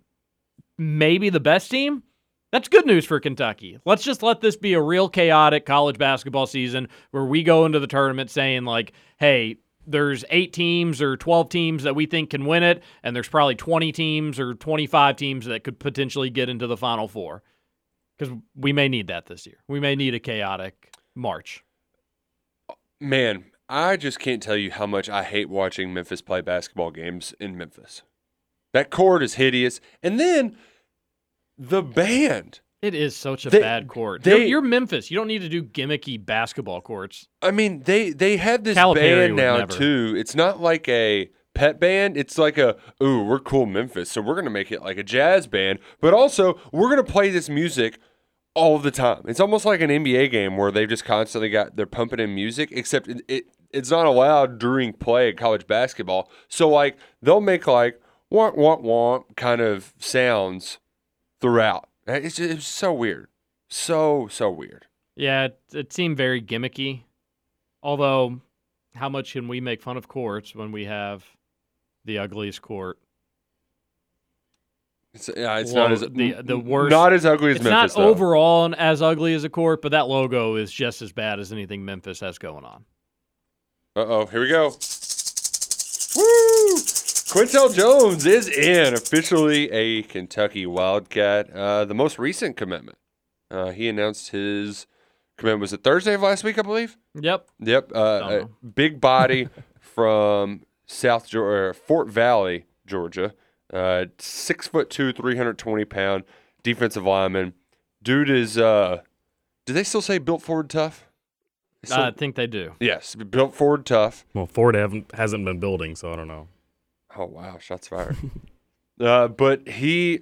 maybe the best team. That's good news for Kentucky. Let's just let this be a real chaotic college basketball season where we go into the tournament saying, like, hey, there's eight teams or 12 teams that we think can win it, and there's probably 20 teams or 25 teams that could potentially get into the Final Four. Because we may need that this year. We may need a chaotic March. Man, I just can't tell you how much I hate watching Memphis play basketball games in Memphis. That court is hideous. And then the band. It is such a They- bad court. they- you're, you're Memphis. You don't need to do gimmicky basketball courts. I mean, they they have this Calipari band now never. too. It's not like a pet band. It's like a ooh, we're cool Memphis, so we're gonna make it like a jazz band, but also we're gonna play this music all the time. It's almost like an NBA game where they've just constantly got they're pumping in music, except it, it it's not allowed during play in college basketball. So like they'll make like want want want kind of sounds throughout. It's just, it's so weird, so so weird. Yeah, it, it seemed very gimmicky. Although, how much can we make fun of courts when we have the ugliest court? It's, yeah, it's Lo- not as the the worst. not as ugly as it's Memphis. not though. overall as ugly as a court, but that logo is just as bad as anything Memphis has going on. Uh oh, here we go. Woo! Quintel Jones is in, officially a Kentucky Wildcat. Uh, the most recent commitment. Uh, he announced his commitment was it Thursday of last week, I believe. Yep. Yep. Uh, Don't a know. big body [LAUGHS] from South Georgia, Fort Valley, Georgia. Uh, six foot two, three hundred twenty pound defensive lineman. Dude is. Uh, do they still say built forward tough? They still- I think they do. yes, built forward tough. Well, Ford haven't hasn't been building, so I don't know. Oh wow, shots fired. [LAUGHS] uh, but he,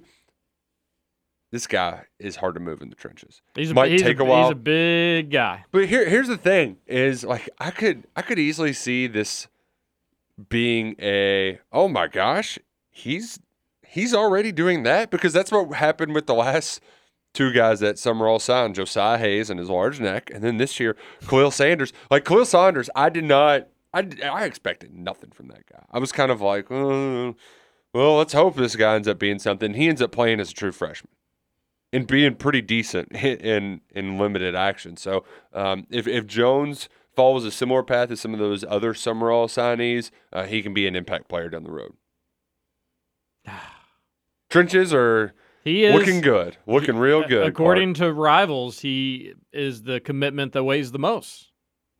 this guy is hard to move in the trenches. He's a, Might he's take a, a while. He's a big guy. But here, here's the thing: is like I could, I could easily see this being a oh my gosh, he's he's already doing that because that's what happened with the last two guys that Summerall signed, Josaih Hayes and his large neck, and then this year Khalil Sanders. Like Khalil Sanders, I did not, I I expected nothing from that guy. I was kind of like, uh, well, let's hope this guy ends up being something. He ends up playing as a true freshman and being pretty decent [LAUGHS] in in limited action. So um, if if Jones follows a similar path as some of those other Summerall signees, uh, he can be an impact player down the road. [SIGHS] Trenches are He is looking good, looking real good. According to rivals, he is the commitment that weighs the most.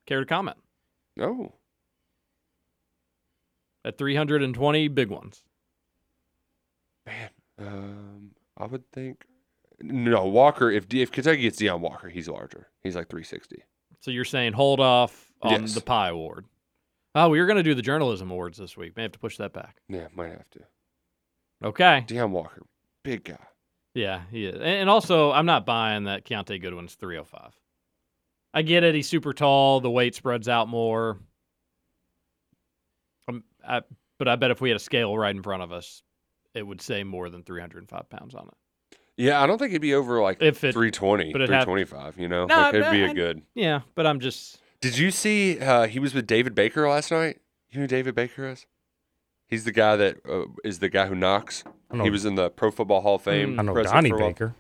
Care to comment? No. At 320 big ones. Man, um, I would think no Walker. If if Kentucky gets Deone Walker, he's larger. He's like 360. So you're saying hold off on Yes. the Pie Award. Oh, we were going to do the journalism awards this week. May have to push that back. Yeah, might have to. Okay. Deone Walker, big guy. Yeah, he is. And and also, I'm not buying that Kiyaunta Goodwin's 305. I get it. He's super tall. The weight spreads out more. I, but I bet if we had a scale right in front of us, it would say more than 305 pounds on it. Yeah, I don't think it'd be over like If it- 320, but it'd have- 325. You know, No, like, it'd be a I- good. Yeah, but I'm just. Did you see uh, he was with David Baker last night? You know who David Baker is? He's the guy that uh, is the guy who knocks. Know- He was in the Pro Football Hall of Fame. I know president Donnie for a while. Baker.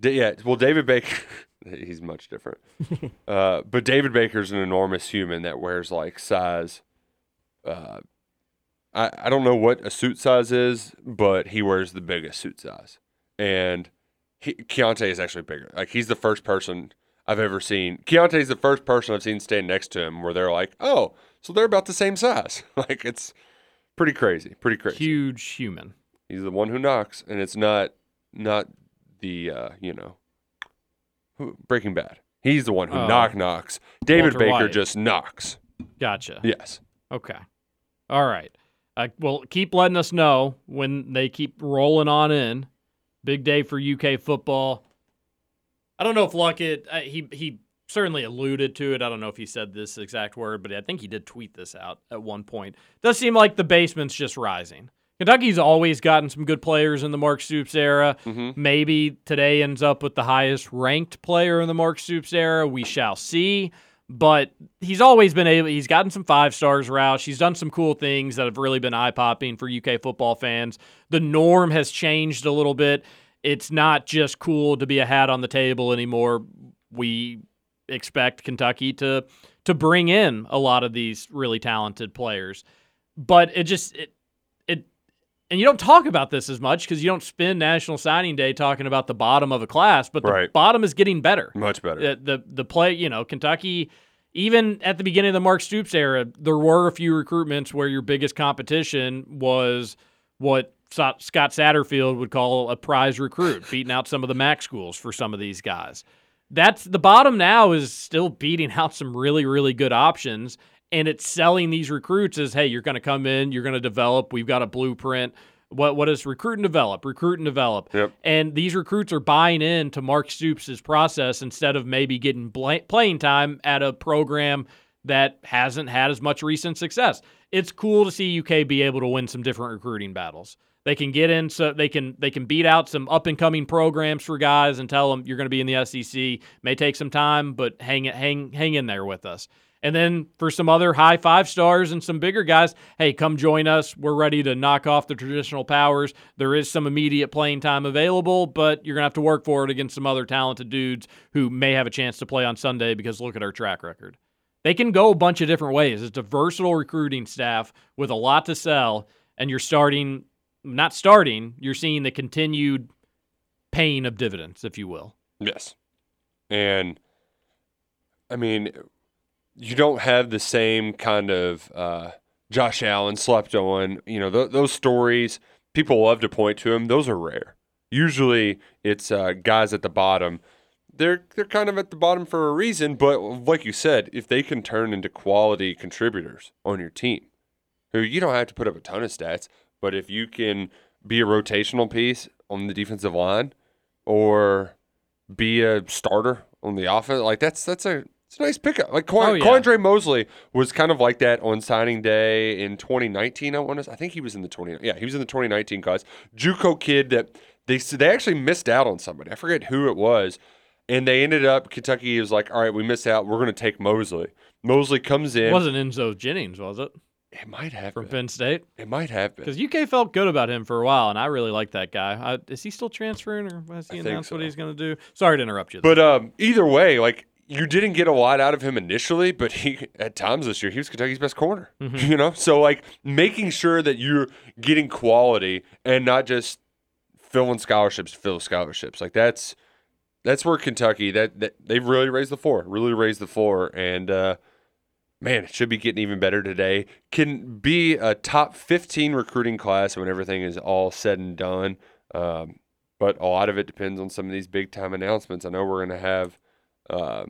Da- yeah, well, David Baker, [LAUGHS] he's much different. [LAUGHS] uh, but David Baker's an enormous human that wears like size. Uh, I I don't know what a suit size is, but he wears the biggest suit size, and he, Kiyaunta is actually bigger. Like he's the first person I've ever seen. Kiyaunta's the first person I've seen stand next to him where they're like, oh, so they're about the same size. [LAUGHS] like it's pretty crazy, pretty crazy. Huge human. He's the one who knocks, and it's not not the uh, you know who, Breaking Bad. He's the one who Oh. knock knocks. David Walter Baker White. just knocks. Gotcha. Yes. Okay. All right. Uh, well, keep letting us know when they keep rolling on in. Big day for UK football. I don't know if Luckett, uh, he he certainly alluded to it. I don't know if he said this exact word, but I think he did tweet this out at one point. Does seem like the basement's just rising. Kentucky's always gotten some good players in the Mark Stoops era. Maybe today ends up with the highest ranked player in the Mark Stoops era. We shall see. But he's always been able, he's gotten some five stars, Roush. He's done some cool things that have really been eye popping for UK football fans. The norm has changed a little bit. It's not just cool to be a hat on the table anymore. We expect Kentucky to to bring in a lot of these really talented players. But it just it and you don't talk about this as much because you don't spend National Signing Day talking about the bottom of a class, but the Right. bottom is getting better. Much better. The, the the play, you know, Kentucky. Even at the beginning of the Mark Stoops era, there were a few recruitments where your biggest competition was what Scott Satterfield would call a prize recruit, [LAUGHS] beating out some of the MAC schools for some of these guys. That's the bottom now is still beating out some really, really good options. And it's selling these recruits as, hey, you're going to come in, you're going to develop. We've got a blueprint. What what is recruit and develop? Recruit and develop. Yep. And these recruits are buying into Mark Stoops' process instead of maybe getting bla- playing time at a program that hasn't had as much recent success. It's cool to see UK be able to win some different recruiting battles. They can get in so they can they can beat out some up and coming programs for guys and tell them you're going to be in the SEC. May take some time, but hang it hang hang in there with us. And then for some other high five stars and some bigger guys, hey, come join us. We're ready to knock off the traditional powers. There is some immediate playing time available, but you're going to have to work for it against some other talented dudes who may have a chance to play on Sunday because look at our track record. They can go a bunch of different ways. It's a versatile recruiting staff with a lot to sell, and you're starting, not starting, you're seeing the continued paying of dividends, if you will. Yes. And I mean, you don't have the same kind of uh, Josh Allen slept on. You know, th- those stories, people love to point to him. Those are rare. Usually it's uh, guys at the bottom. They're, they're kind of at the bottom for a reason, but like you said, if they can turn into quality contributors on your team, who you don't have to put up a ton of stats, but if you can be a rotational piece on the defensive line or be a starter on the offense. Like that's that's a it's a nice pickup. Like Qua- Oh, yeah. Quandre Mosley was kind of like that on signing day in 2019. I want to. I think he was in the 20. Yeah, he was in the 2019 class. JUCO kid that they they actually missed out on somebody. I forget who it was, and they ended up Kentucky was like, all right, we missed out. We're going to take Mosley. Mosley comes in. It wasn't Enzo Jennings, was it? It might have from been. Penn State. It might have been. Because UK felt good about him for a while, and I really like that guy. I, is he still transferring, or has he I announced what he's going to do? Sorry to interrupt you. there. But um, either way, like you didn't get a lot out of him initially, but he at times this year he was Kentucky's best corner. Mhm. You know, so like making sure that you're getting quality and not just filling scholarships to fill scholarships. Like that's that's where Kentucky that, that they've really raised the floor, really raised the floor, and uh, man, it should be getting even better today. Can be a top 15 recruiting class when everything is all said and done. Um, but a lot of it depends on some of these big time announcements. I know we're going to have uh,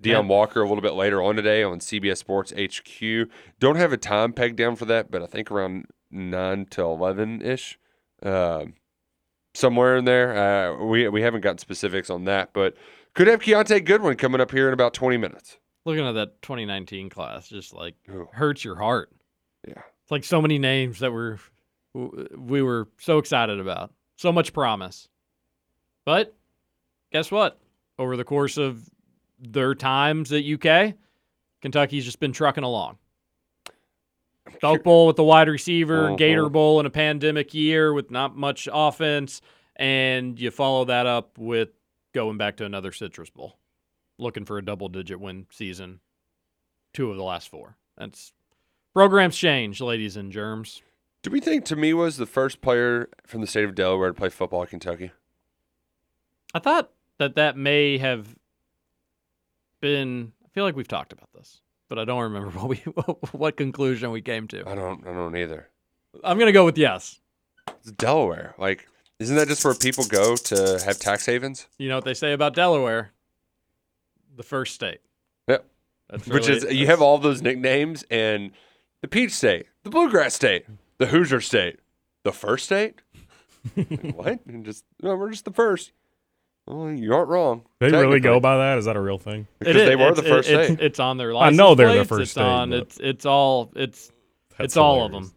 Deone Walker a little bit later on today on CBS Sports HQ. Don't have a time pegged down for that, but I think around 9 to 11 ish. Um somewhere in there. Uh, we, we haven't gotten specifics on that, but could have Kiyaunta Goodwin coming up here in about 20 minutes. Looking at that 2019 class, just like Ooh. hurts your heart. Yeah. It's like so many names that were we were so excited about, so much promise. But guess what? Over the course of their times at UK, Kentucky's just been trucking along. Belk Bowl with the wide receiver, Uh-huh. Gator Bowl in a pandemic year with not much offense, and you follow that up with going back to another Citrus Bowl, looking for a double-digit win season, two of the last four. That's programs change, ladies and germs. Do we think Tami was the first player from the state of Delaware to play football at Kentucky? I thought that that may have been. I feel like we've talked about this, but I don't remember [LAUGHS] what we what conclusion we came to. I don't. I don't either. I'm gonna go with yes. It's Delaware. Like, isn't that just where people go to have tax havens? You know what they say about Delaware? The first state. Yep. That's Which really- is you have all those nicknames and the Peach State, the Bluegrass State, the Hoosier State, the First State. [LAUGHS] what? And just no, we're just the first. Well, you aren't wrong. They really go by that? Is that a real thing? Because It they were It's- the first it- it's, state. It's on their license. I know they're the first it's state, on. It's it's all. It's That's it's all of them.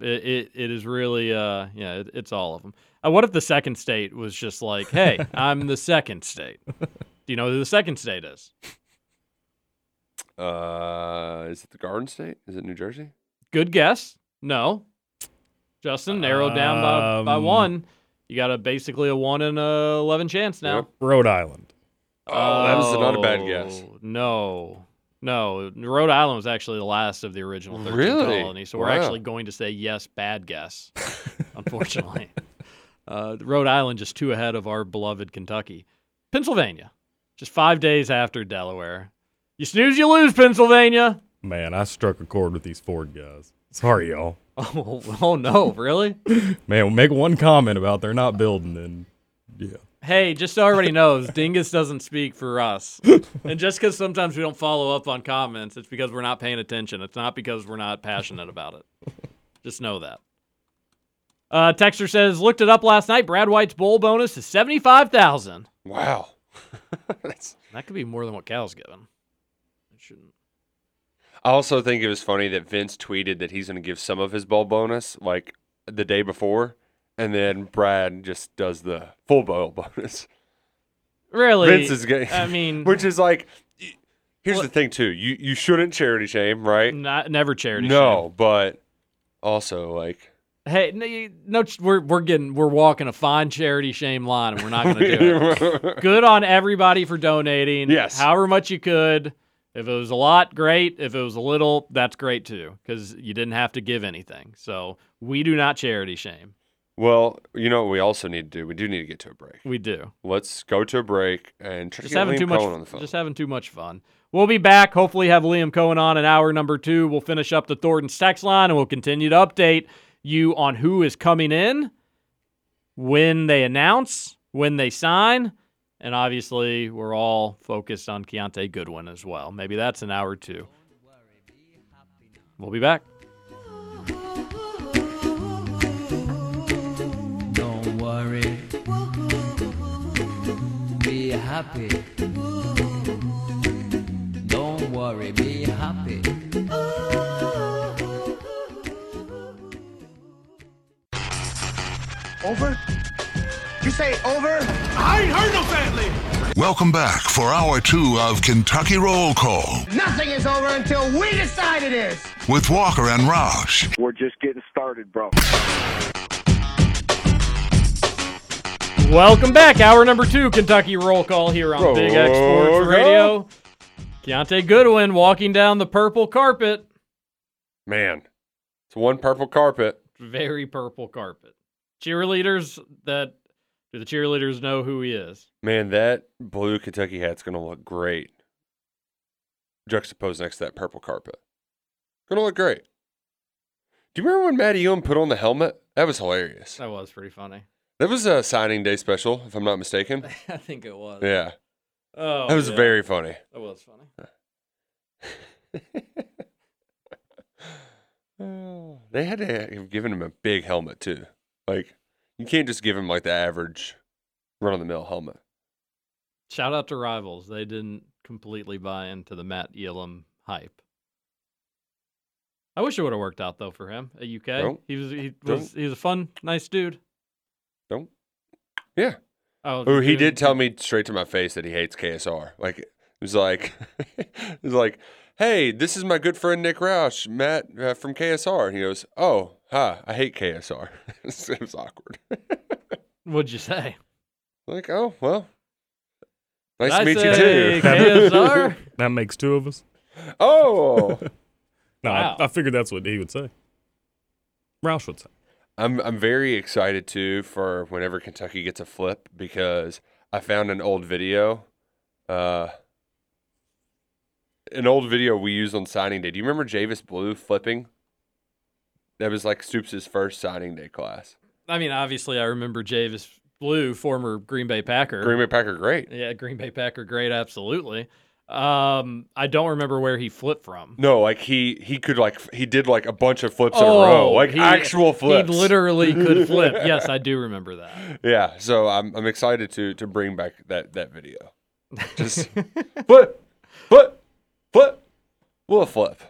It, it it is really uh yeah it, it's all of them. Uh, what if the second state was just like, hey, [LAUGHS] I'm the second state. Do you know who the second state is? Uh, is it the Garden State? Is it New Jersey? Good guess. No. Justin narrowed down by, by Um, one. You got a basically a one in a eleven chance now. Yep. Rhode Island. Oh, that was not a bad guess. Oh, No. No, Rhode Island was actually the last of the original 13 Really? colonies, so we're Wow. actually going to say yes, bad guess. [LAUGHS] unfortunately, uh, Rhode Island just two ahead of our beloved Kentucky, Pennsylvania, just five days after Delaware. You snooze, you lose, Pennsylvania. Man, I struck a chord with these Ford guys. Sorry, y'all. [LAUGHS] Oh, oh no, really? Man, make one comment about they're not building, and yeah. Hey, just so everybody knows, Dingus doesn't speak for us. [LAUGHS] And just because sometimes we don't follow up on comments, it's because we're not paying attention. It's not because we're not passionate about it. Just know that. Uh, Texter says, looked it up last night. Brad White's bowl bonus is seventy-five thousand. Wow. [LAUGHS] That's. That could be more than what Cal's given. It shouldn't. I also think it was funny that Vince tweeted that he's going to give some of his bowl bonus like the day before, and then Brad just does the full bowl [LAUGHS] bonus. Really? Vince is getting. I mean, [LAUGHS] which is like, here's Well- the thing too. You you shouldn't charity shame, right? not never charity. no, but also like. Hey, no, no, we're we're getting we're walking a fine charity shame line, and we're not going to do it. [LAUGHS] Good on everybody for donating. Yes. however much you could. If it was a lot, great. If it was a little, that's great too, because you didn't have to give anything. So we do not charity shame. Well, you know what we also need to do? We do need to get to a break. We do. Let's go to a break and try to Just get having Liam too much. Coen on the phone. Just having too much fun. We'll be back. Hopefully, have Liam Coen on in hour number two. We'll finish up the Thornton's text line, and we'll continue to update you on who is coming in, when they announce, when they sign, and obviously, we're all focused on Kiyaunta Goodwin as well. Maybe that's an hour two. We'll be back. Don't worry. Be happy. Don't worry, be happy. Over? You say over? I ain't heard no family. Welcome back for hour two of Kentucky Roll Call Nothing is over until we decide it is. with Walker and Roush. We're just getting started, bro. Welcome back. Hour number two, Kentucky Roll Call here on Big X Sports Radio. Kiyaunta Goodwin walking down the purple carpet. Man, it's one purple carpet. Very purple carpet. Cheerleaders that do the cheerleaders know who he is? Man, that blue Kentucky hat's gonna look great. Juxtaposed next to that purple carpet. Gonna look great. Do you remember when Matty Elam put on the helmet? That was hilarious. That was pretty funny. That was a signing day special, if I'm not mistaken. [LAUGHS] I think it was. Yeah. Oh, that was yeah. very funny. That was funny. [LAUGHS] [SIGHS] They had to have given him a big helmet too. Like you can't just give him like the average run of the mill helmet. Shout out to Rivals. They didn't completely buy into the Matt Elam hype. I wish it would have worked out though for him at UK. Don't. He was he Don't. was he was a fun, nice dude. Don't. Yeah. Oh, Oh, he dude- did tell me straight to my face that he hates KSR. Like it was like [LAUGHS] it was like, "Hey, this is my good friend Nick Roush, Matt uh, from KSR." And he goes, "Oh, hi, I hate KSR." [LAUGHS] it was awkward. [LAUGHS] What'd you say? like, "Oh, well, nice I to meet say you too." [LAUGHS] KSR? that makes two of us. oh, No, Wow. I, I figured that's what he would say. Roush would say. I'm I'm very excited too for whenever Kentucky gets a flip because I found an old video, uh, an old video we used on signing day. Do you remember Javis Blue flipping? That was like Stoops' first signing day class. I mean, obviously, I remember Javis Blue, former Green Bay Packer. Green Bay Packer, great. Yeah, Green Bay Packer, great, absolutely. Um, I don't remember where he flipped from. No, like he he could like he did like a bunch of flips in a row, like Oh, he- actual flips. He literally could [LAUGHS] flip. Yes, I do remember that. Yeah, so I'm I'm excited to to bring back that that video. [LAUGHS] Just flip, flip, flip, we'll flip.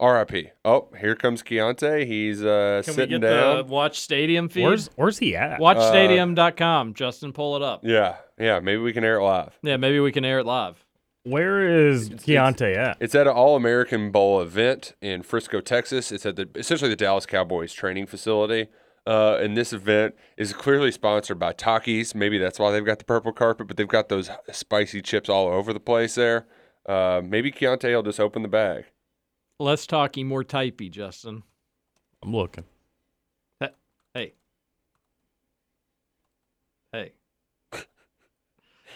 R.I.P. Oh, here comes Kiyaunta. He's uh Can we sitting get down. the Watch Stadium feed? Where's Where's he at? WatchStadium.com. Justin, pull it up. Yeah, yeah. Maybe we can air it live. Yeah, maybe we can air it live. Where is Kiyaunta at? It's at an All American Bowl event in Frisco, Texas. It's at the essentially the Dallas Cowboys training facility. Uh, and this event is clearly sponsored by Takis. Maybe that's why they've got the purple carpet, but they've got those spicy chips all over the place there. Uh, maybe Kiyaunta will just open the bag. Less talky, more typey, Justin. I'm looking. Hey. Hey. [LAUGHS]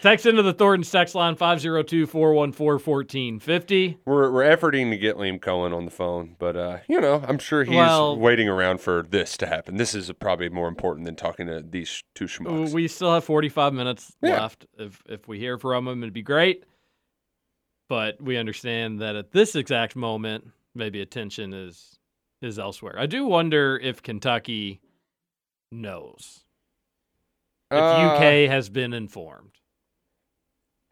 Text into the Thornton's text line 502 414 1450. We're we're efforting to get Liam Coen on the phone, but uh, you know, I'm sure he's Well- waiting around for this to happen. This is probably more important than talking to these two schmucks. We still have 45 minutes Yeah. left. If if we hear from him, it'd be great. But we understand that at this exact moment, maybe attention is is elsewhere. I do wonder if Kentucky knows. If Uh, UK has been informed.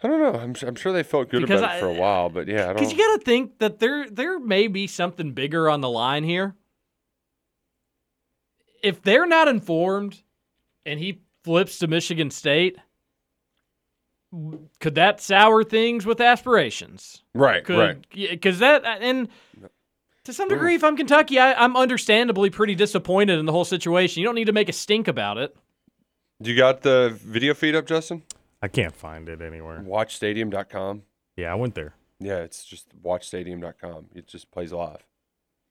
I don't know. I'm I'm sure they felt good Because about I- it for a while, but yeah, I Because you got to think that there there may be something bigger on the line here. If they're not informed, and he flips to Michigan State, could that sour things with aspirations? Right, Could, right. Because that uh, and to some degree, if I'm Kentucky, I, I'm understandably pretty disappointed in the whole situation. You don't need to make a stink about it. Do you got the video feed up, Justin? I can't find it anywhere. Watchstadium.com. Yeah, I went there. Yeah, it's just watchstadium.com. It just plays live.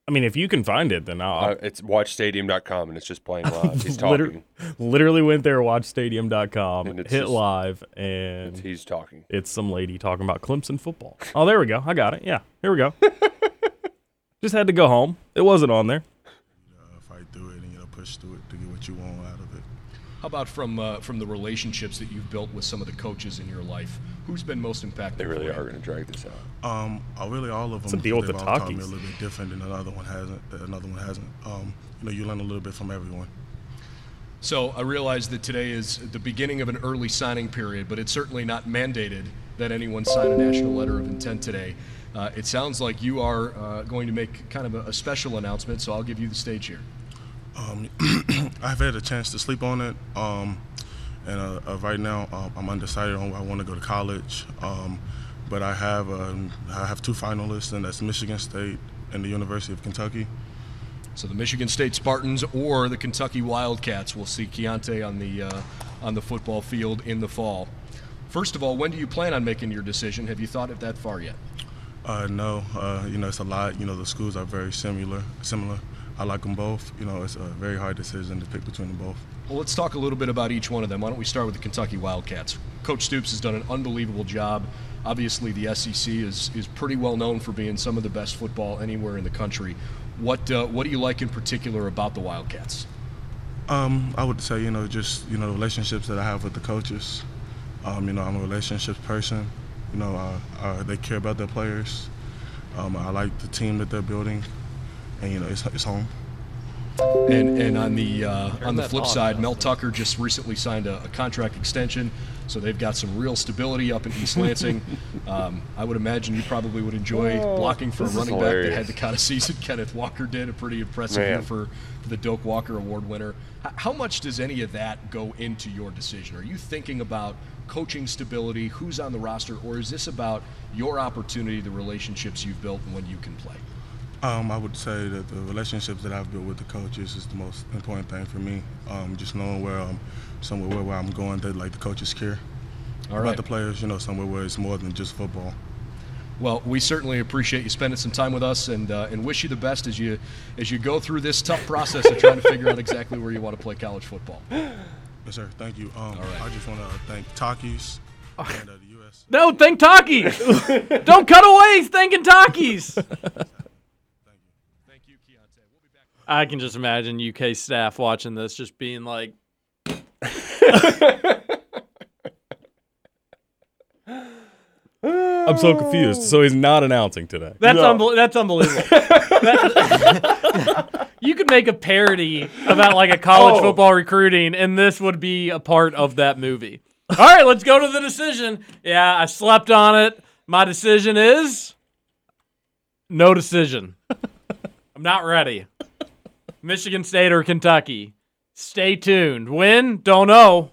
I mean, if you can find it, then I'll. Uh, it's watchstadium.com and it's just playing [LAUGHS] live. He's Liter- talking. literally went there, watchstadium.com, And hit just- live, and he's talking. It's some lady talking about Clemson football. Oh, there we go. I got it. Yeah, here we go. [LAUGHS] Just had to go home. It wasn't on there. fight through it and you know push through it to get what you want out of it. How about from uh, from the relationships that you've built with some of the coaches in your life? Who's been most impactful? They really for you? are going to drag this out. Um, uh, really all of them. What's the deal with they've the all taught me a little bit different, and another one hasn't. Another one hasn't. Um, you know, you learn a little bit from everyone. So I realize that today is the beginning of an early signing period, but it's certainly not mandated that anyone sign a national letter of intent today. Uh, it sounds like you are uh, going to make kind of a, a, special announcement, so I'll give you the stage here. Um, [CLEARS THROAT] I've had a chance to sleep on it, um, and uh, uh right now um, I'm undecided on where I want to go to college. Um, but I have um, I have two finalists, and that's Michigan State and the University of Kentucky. So the Michigan State Spartans or the Kentucky Wildcats will see Kiyaunta on the uh, on the football field in the fall. First of all, when do you plan on making your decision? Have you thought of that far yet? Uh, no, uh, you know it's a lot. You know the schools are very similar. Similar. I like them both. You know it's a very hard decision to pick between them both. Well, let's talk a little bit about each one of them. Why don't we start with the Kentucky Wildcats? Coach Stoops has done an unbelievable job. Obviously, the SEC is is pretty well known for being some of the best football anywhere in the country. What uh, what do you like in particular about the Wildcats? Um, I would say you know just you know the relationships that I have with the coaches. Um, you know, I'm a relationships person. You know, uh, uh, they care about their players. Um, I like the team that they're building, and you know, it's, it's home. And and on the uh, on the flip side, Mel Tucker just recently signed a, a, contract extension, so they've got some real stability up in East Lansing. [LAUGHS] um, I would imagine you probably would enjoy oh, blocking for a running back that had the kind of season [LAUGHS] Kenneth Walker did. A pretty impressive Man. year for, for the Doak Walker Award winner. How much does any of that go into your decision? Are you thinking about coaching stability, who's on the roster, or is this about your opportunity, the relationships you've built, and when you can play? Um, I would say that the relationships that I've built with the coaches is the most important thing for me. Um, just knowing where I'm, somewhere where, where I'm going, that like the coaches care All about right. the players. You know, somewhere where it's more than just football. Well, we certainly appreciate you spending some time with us, and uh, and wish you the best as you as you go through this tough process of trying to figure out exactly where you want to play college football. Yes, sir. Thank you. Um, All right. I just want to thank Takis and uh, the U.S. No, thank Takis. [LAUGHS] Don't cut away thanking Takis. [LAUGHS] I can just imagine UK staff watching this just being like, I'm so confused. So he's not announcing today. That's no. unbe- that's unbelievable. [LAUGHS] that, [LAUGHS] you could make a parody about like a college oh. football recruiting, and this would be a part of that movie. All right, let's go to the decision. Yeah, I slept on it. My decision is no decision. I'm not ready. Michigan State or Kentucky. Stay tuned. Win? Don't know.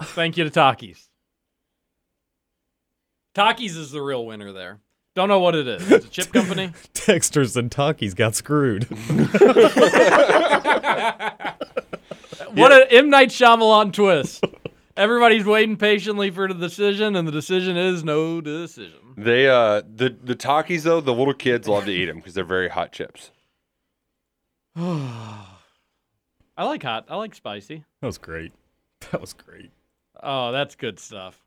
Thank you to Takis. Takis is the real winner there. Don't know what it is. It's a chip [LAUGHS] company. Texters and Takis got screwed. [LAUGHS] what an M Night Shyamalan twist. Everybody's waiting patiently for the decision, and the decision is no decision. They uh the the Takis though the little kids love to eat them because they're very hot chips. [SIGHS] I like hot. I like spicy. That was great. [LAUGHS] That was great. Oh, that's good stuff.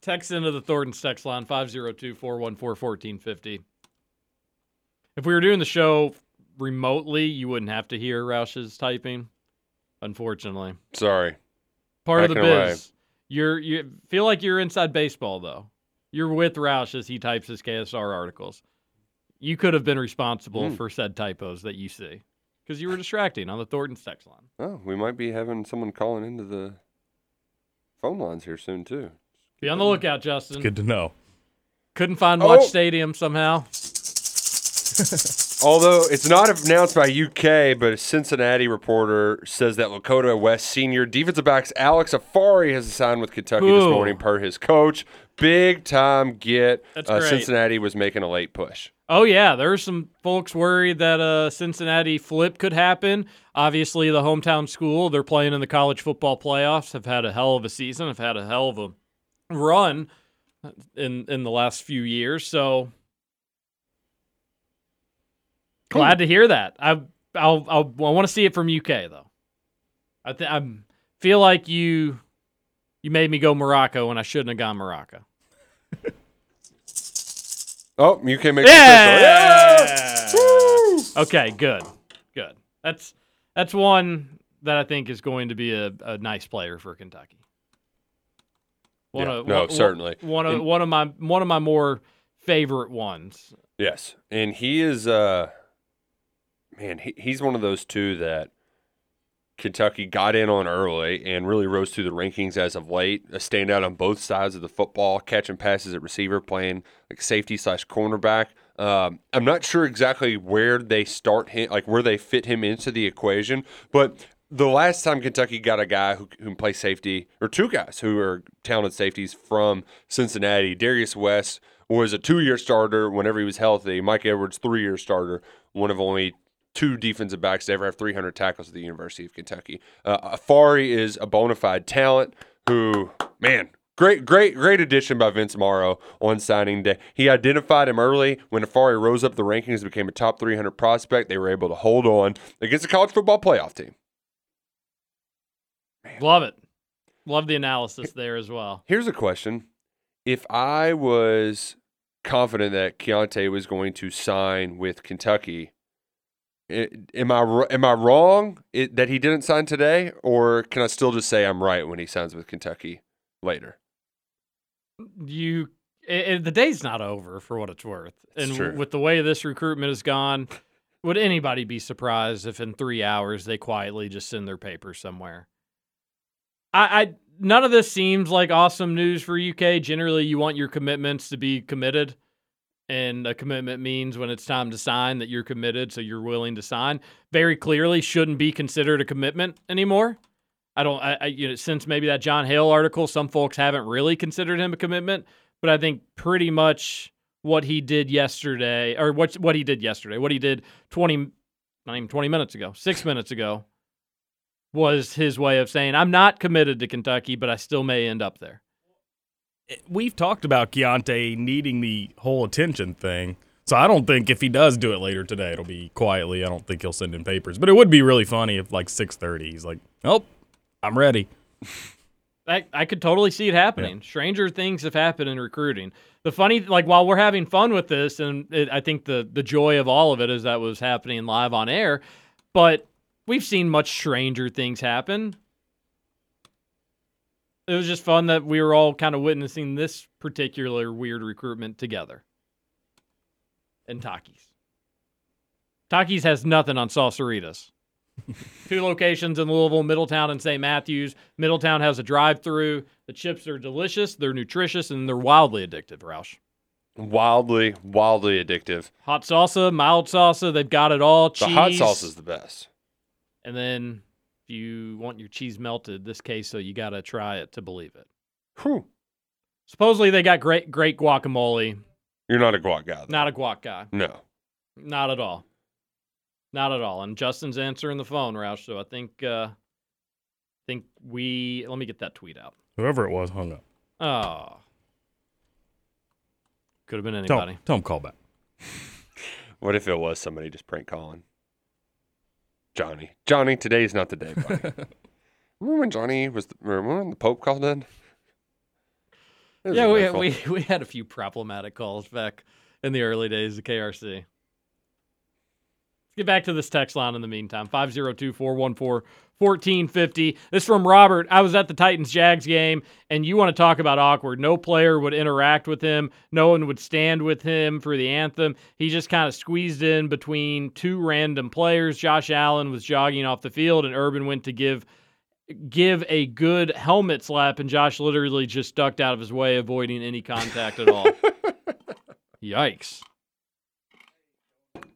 Text into the Thornton's text line 502 414 1450. If we were doing the show remotely, you wouldn't have to hear Roush's typing, unfortunately. Sorry. Part Back of the biz. You're you feel like you're inside baseball though. You're with Roush as he types his KSR articles. You could have been responsible mm. for said typos that you see because you were distracting on the Thornton text line. Oh, we might be having someone calling into the phone lines here soon too. Be on the lookout, Justin. It's good to know. Couldn't find Watch oh. Stadium somehow. [LAUGHS] Although it's not announced by UK, but a Cincinnati reporter says that Lakota West senior defensive backs Alex Afari has signed with Kentucky Ooh. this morning per his coach. Big time get. Uh, Cincinnati was making a late push. Oh yeah, there's some folks worried that a Cincinnati flip could happen. Obviously, the hometown school, they're playing in the college football playoffs, have had a hell of a season, have had a hell of a run in in the last few years. So glad to hear that. I I'll, I'll I want to see it from UK though. I th- I feel like you you made me go Morocco when I shouldn't have gone Morocco. [LAUGHS] oh, UK makes yeah. okay, good, good. That's that's one that I think is going to be a, a nice player for Kentucky. One yeah, of, no, one, certainly one of and, one of my one of my more favorite ones. Yes, and he is uh, man, he, he's one of those two that Kentucky got in on early and really rose through the rankings as of late. A standout on both sides of the football, catching passes at receiver, playing like safety slash cornerback. Um, I'm not sure exactly where they start him, like where they fit him into the equation, but the last time Kentucky got a guy who, can play safety, or two guys who are talented safeties from Cincinnati, Darius West was a two-year starter whenever he was healthy. Mike Edwards, three-year starter, one of only two defensive backs to ever have 300 tackles at the University of Kentucky. Uh, Afari is a bona fide talent who, man, great, great, great addition by Vince Marrow on signing day. He identified him early when Afari rose up the rankings and became a top 300 prospect. They were able to hold on against a college football playoff team. Love it. Love the analysis there as well. Here's a question. If I was confident that Kiyaunta was going to sign with Kentucky, am I am I wrong that he didn't sign today, or can I still just say I'm right when he signs with Kentucky later? You, it, the day's not over for what it's worth, and it's with the way this recruitment has gone, would anybody be surprised if in three hours they quietly just send their papers somewhere? I, I none of this seems like awesome news for UK. Generally, you want your commitments to be committed and a commitment means when it's time to sign that you're committed, so you're willing to sign. Very clearly, shouldn't be considered a commitment anymore. I don't. I, I, you know since maybe that Jon Hale article, some folks haven't really considered him a commitment, but I think pretty much what he did yesterday, or what what he did yesterday, what he did twenty, not even twenty minutes ago, six minutes ago, was his way of saying I'm not committed to Kentucky, but I still may end up there we've talked about Kiyaunta needing the whole attention thing. So I don't think if he does do it later today, it'll be quietly. I don't think he'll send in papers. But it would be really funny if like 6:30 he's like, "Oh, I'm ready." I, I could totally see it happening. Yeah. Stranger things have happened in recruiting. The funny, like, while we're having fun with this, and it, I think the the joy of all of it is that was happening live on air, but we've seen much stranger things happen it was just fun that we were all kind of witnessing this particular weird recruitment together. And Takis. Takis has nothing on Salsaritas. [LAUGHS] Two locations in Louisville, Middletown and St. Matthews. Middletown has a drive-through. The chips are delicious, they're nutritious, and they're wildly addictive, Roush. Wildly, wildly addictive. Hot salsa, mild salsa, they've got it all. Cheese. The hot salsa is the best. And then you want your cheese melted, this queso you got to try it to believe it. Whew. Supposedly they got great great guacamole. You're not a guac guy. Though. Not a guac guy. No. Not at all. Not at all. And Justin's answering the phone, Roush. So I think uh think we let me get that tweet out. Whoever it was hung up. Oh. Could have been anybody. Tell, tell him call back. [LAUGHS] what if it was somebody just prank calling? Johnny. Johnny, today's not the day, buddy. [LAUGHS] remember when Johnny was, the, remember when the Pope called in? Yeah, we, we, we had a few problematic calls back in the early days of KRC. Let's get back to this text line in the meantime 502 414 1450. This from Robert. I was at the Titans Jags game, and you want to talk about awkward. No player would interact with him, no one would stand with him for the anthem. He just kind of squeezed in between two random players. Josh Allen was jogging off the field, and Urban went to give give a good helmet slap, and Josh literally just ducked out of his way, avoiding any contact at all. [LAUGHS] Yikes.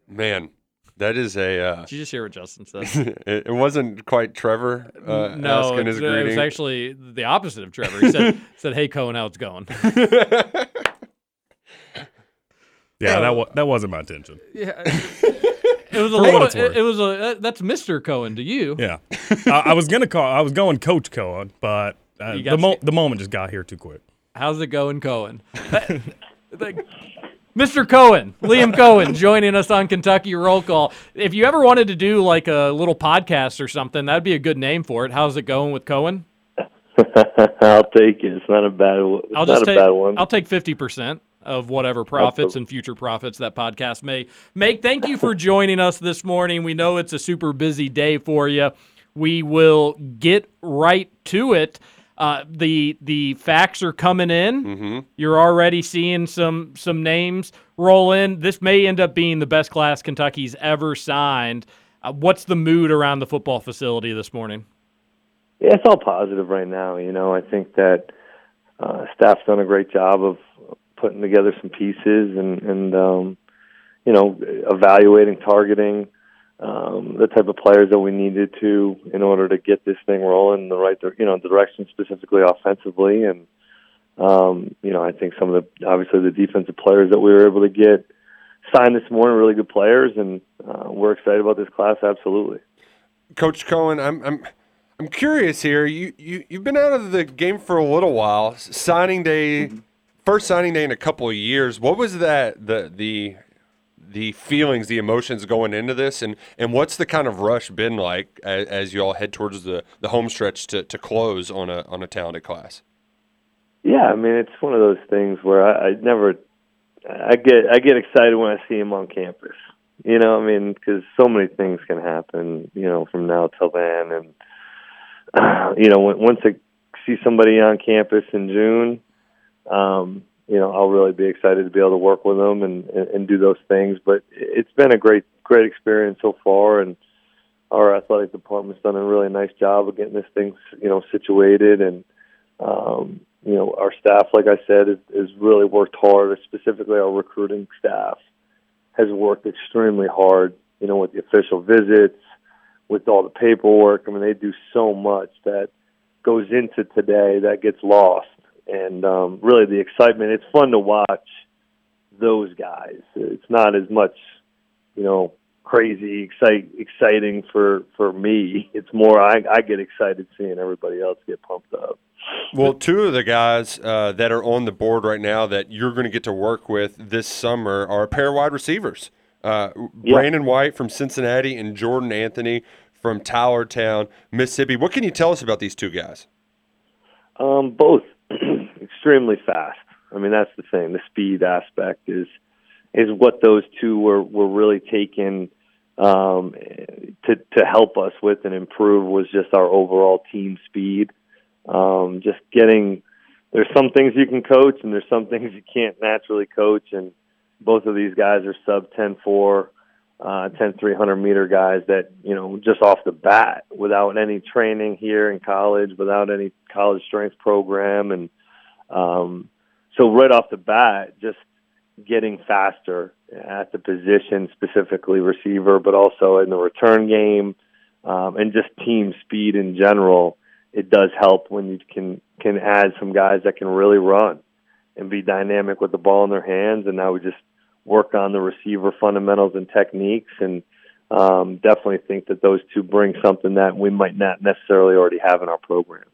Man, that is a. Uh, Did you just hear what Justin said? [LAUGHS] it, it, wasn't quite Trevor. Uh, no, it, it was actually the opposite of Trevor. He said, [LAUGHS] "said Hey Coen, how's it going?" [LAUGHS] yeah, that wa- that wasn't my intention. Yeah. It was a little. It, it, was a. Uh, that's Mister Coen to you. Yeah, uh, I was gonna call. I was going Coach Coen, but uh, the mo- the moment just got here too quick. How's it going, Coen? Mr. Coen, Liam Coen, joining us on Kentucky Roll Call. If you ever wanted to do like a little podcast or something, that'd be a good name for it. How's it going with Coen? [LAUGHS] I'll take it. It's not a bad. It's I'll just take, I'll take fifty percent of whatever profits and future profits that podcast may make. Thank you for joining us this morning. We know it's a super busy day for you. We will get right to it. Uh, the the facts are coming in. Mm-hmm. You're already seeing some some names roll in. This may end up being the best class Kentucky's ever signed. Uh, what's the mood around the football facility this morning? Yeah, it's all positive right now. You know, I think that uh, staff's done a great job of putting together some pieces and and um, you know evaluating, targeting um, the type of players that we needed to in order to get this thing rolling in the right you know direction, specifically offensively. And um, you know, I think some of the obviously the defensive players that we were able to get signed this morning, really good players, and uh, we're excited about this class. Absolutely, Coach Coen, I'm I'm I'm curious here. You you you've been out of the game for a little while. Signing day, first signing day in a couple of years. What was that the the the feelings, the emotions going into this, and and what's the kind of rush been like as, as you all head towards the the home stretch to to close on a on a talented class? Yeah, I mean it's one of those things where I, I never, I get I get excited when I see him on campus. You know, I mean, because so many things can happen. You know, from now till then, and [CLEARS THROAT] you know, once I see somebody on campus in June, um, you know, I'll really be excited to be able to work with them and, and, and do those things. But it's been a great, great experience so far, and our athletic department's done a really nice job of getting this thing, you know, situated. And um, you know, our staff, like I said, has, has really worked hard. Specifically, our recruiting staff has worked extremely hard. You know, with the official visits, with all the paperwork. I mean, they do so much that goes into today that gets lost. And um, really, the excitement. It's fun to watch those guys. It's not as much, you know, crazy, excite, exciting for for me. It's more I, I get excited seeing everybody else get pumped up. Well, two of the guys uh, that are on the board right now that you're going to get to work with this summer are a pair of wide receivers. Uh, Yeah. Brandon White from Cincinnati and Jordan Anthony from Tylertown, Mississippi. What can you tell us about these two guys? Um, both [CLEARS THROAT] extremely fast. I mean, that's the thing. The speed aspect is is what those two were were really taken um, to to help us with and improve was just our overall team speed. Um, just getting there's some things you can coach and there's some things you can't naturally coach and both of these guys are sub 10 4 uh 10 300 meter guys that you know just off the bat without any training here in college without any college strength program. And um so right off the bat just getting faster at the position specifically receiver but also in the return game um and just team speed in general it does help when you can can add some guys that can really run and be dynamic with the ball in their hands. And now we just work on the receiver fundamentals and techniques and um, definitely think that those two bring something that we might not necessarily already have in our program.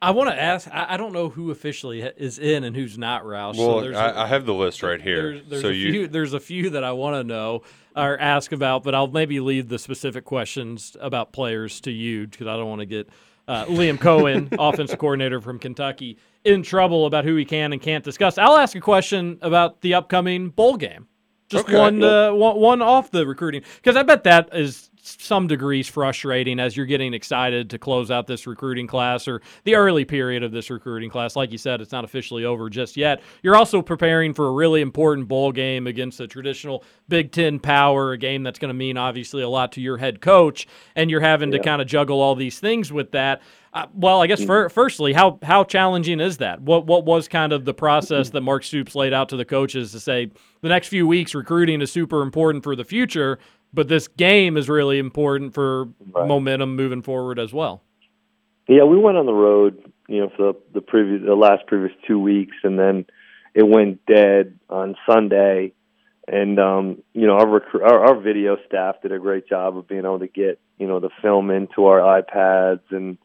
I want to ask. I I don't know who officially is in and who's not, Roush. Well, so there's a- I, I have the list right here. There's, there's so a you, few. There's a few that I want to know or ask about, but I'll maybe leave the specific questions about players to you because I don't want to get uh, Liam Coen, [LAUGHS] offensive coordinator from Kentucky, in trouble about who he can and can't discuss. I'll ask a question about the upcoming bowl game. Just Okay. one, uh, one, one off the recruiting because I bet that is some degrees frustrating as you're getting excited to close out this recruiting class or the early period of this recruiting class. Like you said, it's not officially over just yet. You're also preparing for a really important bowl game against a traditional Big Ten power, a game that's going to mean obviously a lot to your head coach, and you're having to kind of juggle all these things with that. Uh, well, I guess fir- firstly, how how challenging is that? What what was kind of the process that Mark Stoops laid out to the coaches to say the next few weeks recruiting is super important for the future, but this game is really important for momentum moving forward as well. Yeah, we went on the road, you know, for the, the previous, the last previous two weeks, and then it went dead on Sunday. And um, you know, our, recru- our our video staff did a great job of being able to get you know the film into our iPads, and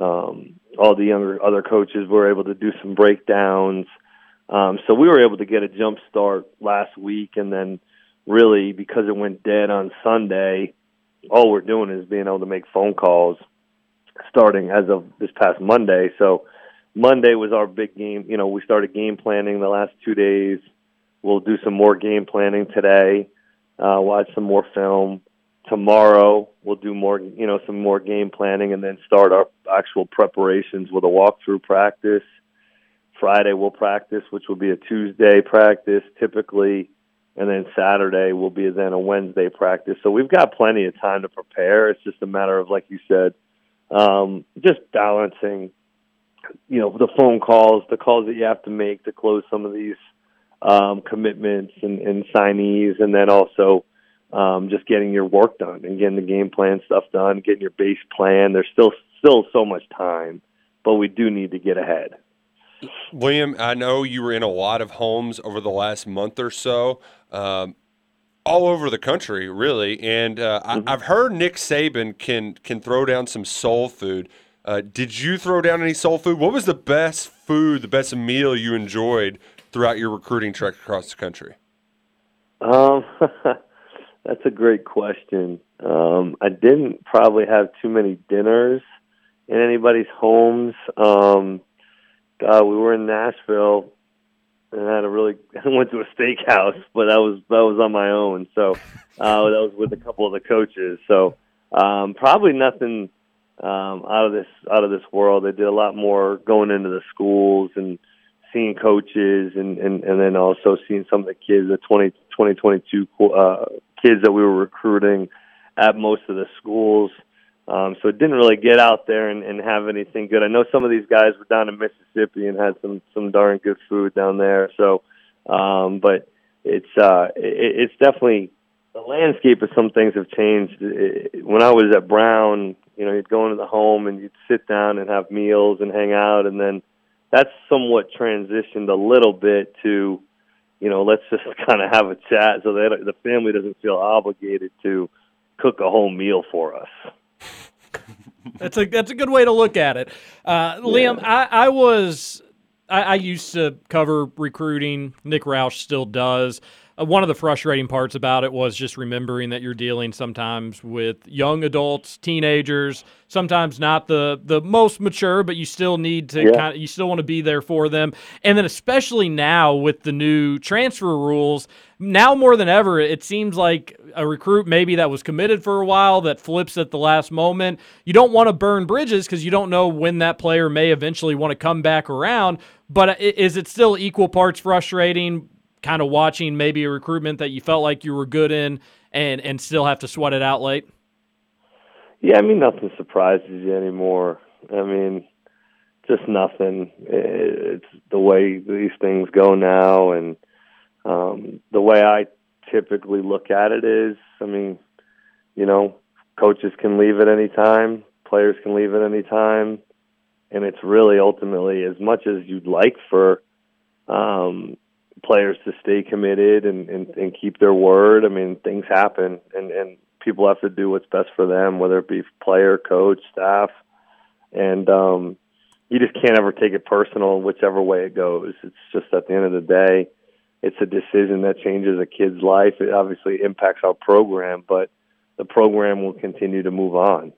um, all the younger other coaches were able to do some breakdowns. Um, so we were able to get a jump start last week, and then really because it went dead on Sunday, all we're doing is being able to make phone calls starting as of this past Monday. So Monday was our big game. You know, we started game planning the last two days. We'll do some more game planning today. Uh, watch some more film tomorrow. We'll do more, you know, some more game planning, and then start our actual preparations with a walkthrough practice. Friday we'll practice, which will be a Tuesday practice typically, and then Saturday will be then a Wednesday practice. So we've got plenty of time to prepare. It's just a matter of, like you said, um, just balancing, you know, the phone calls, the calls that you have to make to close some of these um, commitments and, and signees, and then also um, just getting your work done and getting the game plan stuff done, getting your base plan. There's still still so much time, but we do need to get ahead. Liam, I know you were in a lot of homes over the last month or so, um, all over the country, really. And uh, mm-hmm. I, have heard Nick Saban can can throw down some soul food. Uh, did you throw down any soul food? What was the best food, the best meal you enjoyed throughout your recruiting trek across the country? Um, [LAUGHS] that's a great question. Um, I didn't probably have too many dinners in anybody's homes. Um, God, we were in Nashville and had a really [LAUGHS] I went to a steakhouse, but that was that was on my own. So [LAUGHS] uh, that was with a couple of the coaches. So um, probably nothing um, out of this out of this world. They did a lot more going into the schools and seeing coaches and, and, and then also seeing some of the kids, the 20, 2022 uh, kids that we were recruiting at most of the schools. Um, so it didn't really get out there and, and have anything good. I know some of these guys were down in Mississippi and had some some darn good food down there. So, um, but it's uh, it, it's definitely the landscape of some things have changed. It, when I was at Brown, you know, you'd go into the home and you'd sit down and have meals and hang out, and then that's somewhat transitioned a little bit to, you know, let's just [LAUGHS] kind of have a chat so that the family doesn't feel obligated to cook a whole meal for us. That's a that's a good way to look at it. Uh, Liam, I, I was I, I, used to cover recruiting. Nick Roush still does. Uh, one of the frustrating parts about it was just remembering that you're dealing sometimes with young adults, teenagers, sometimes not the the most mature, but you still need to yeah. kind of you still want to be there for them. And then especially now with the new transfer rules, now more than ever, it seems like a recruit maybe that was committed for a while that flips at the last moment. You don't want to burn bridges because you don't know when that player may eventually want to come back around. But uh, is it still equal parts frustrating? Kind of watching maybe a recruitment that you felt like you were good in and and still have to sweat it out late? Yeah, I mean nothing surprises you anymore. I mean, just nothing. It's the way these things go now, and um, the way I typically look at it is, I mean, you know, coaches can leave at any time, players can leave at any time, and it's really ultimately as much as you'd like for um, players to stay committed and, and, and keep their word. I mean, things happen, and, and people have to do what's best for them, whether it be player, coach, staff, and um, you just can't ever take it personal, whichever way it goes. It's just at the end of the day, it's a decision that changes a kid's life. It obviously impacts our program, but the program will continue to move on.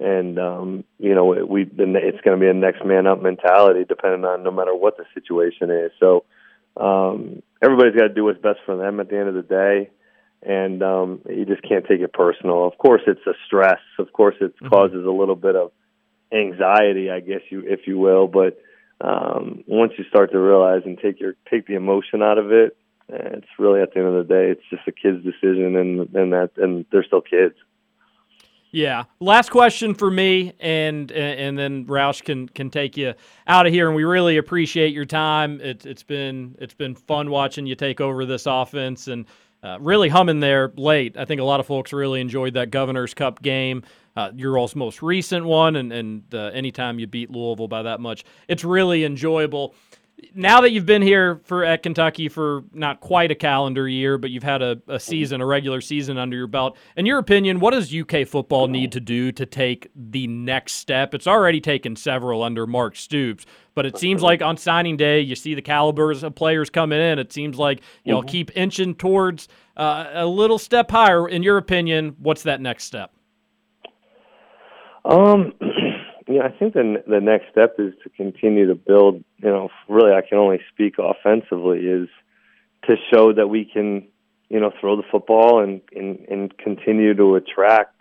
And um, you know, we it's going to be a next man up mentality, depending on no matter what the situation is. So um, everybody's got to do what's best for them at the end of the day, and um, you just can't take it personal. Of course, it's a stress. Of course, it mm-hmm. causes a little bit of anxiety, I guess you, if you will. But um, once you start to realize and take your take the emotion out of it, it's really at the end of the day, it's just a kid's decision, and and that and they're still kids. Yeah. Last question for me, and and then Roush can can take you out of here. And we really appreciate your time. It's it's been it's been fun watching you take over this offense and uh, really humming there late. I think a lot of folks really enjoyed that Governor's Cup game. Uh, your all's most recent one, and and uh, anytime you beat Louisville by that much, it's really enjoyable now that you've been here for at Kentucky for not quite a calendar year, but you've had a, a, season, a regular season under your belt. In your opinion, what does UK football need to do to take the next step? It's already taken several under Mark Stoops, but it seems like on signing day, you see the calibers of players coming in. It seems like you'll mm-hmm. keep inching towards uh, a little step higher. In your opinion, what's that next step? Um. [CLEARS THROAT] Yeah, I think the the next step is to continue to build. You know, really, I can only speak offensively. Is to show that we can, you know, throw the football and and, and continue to attract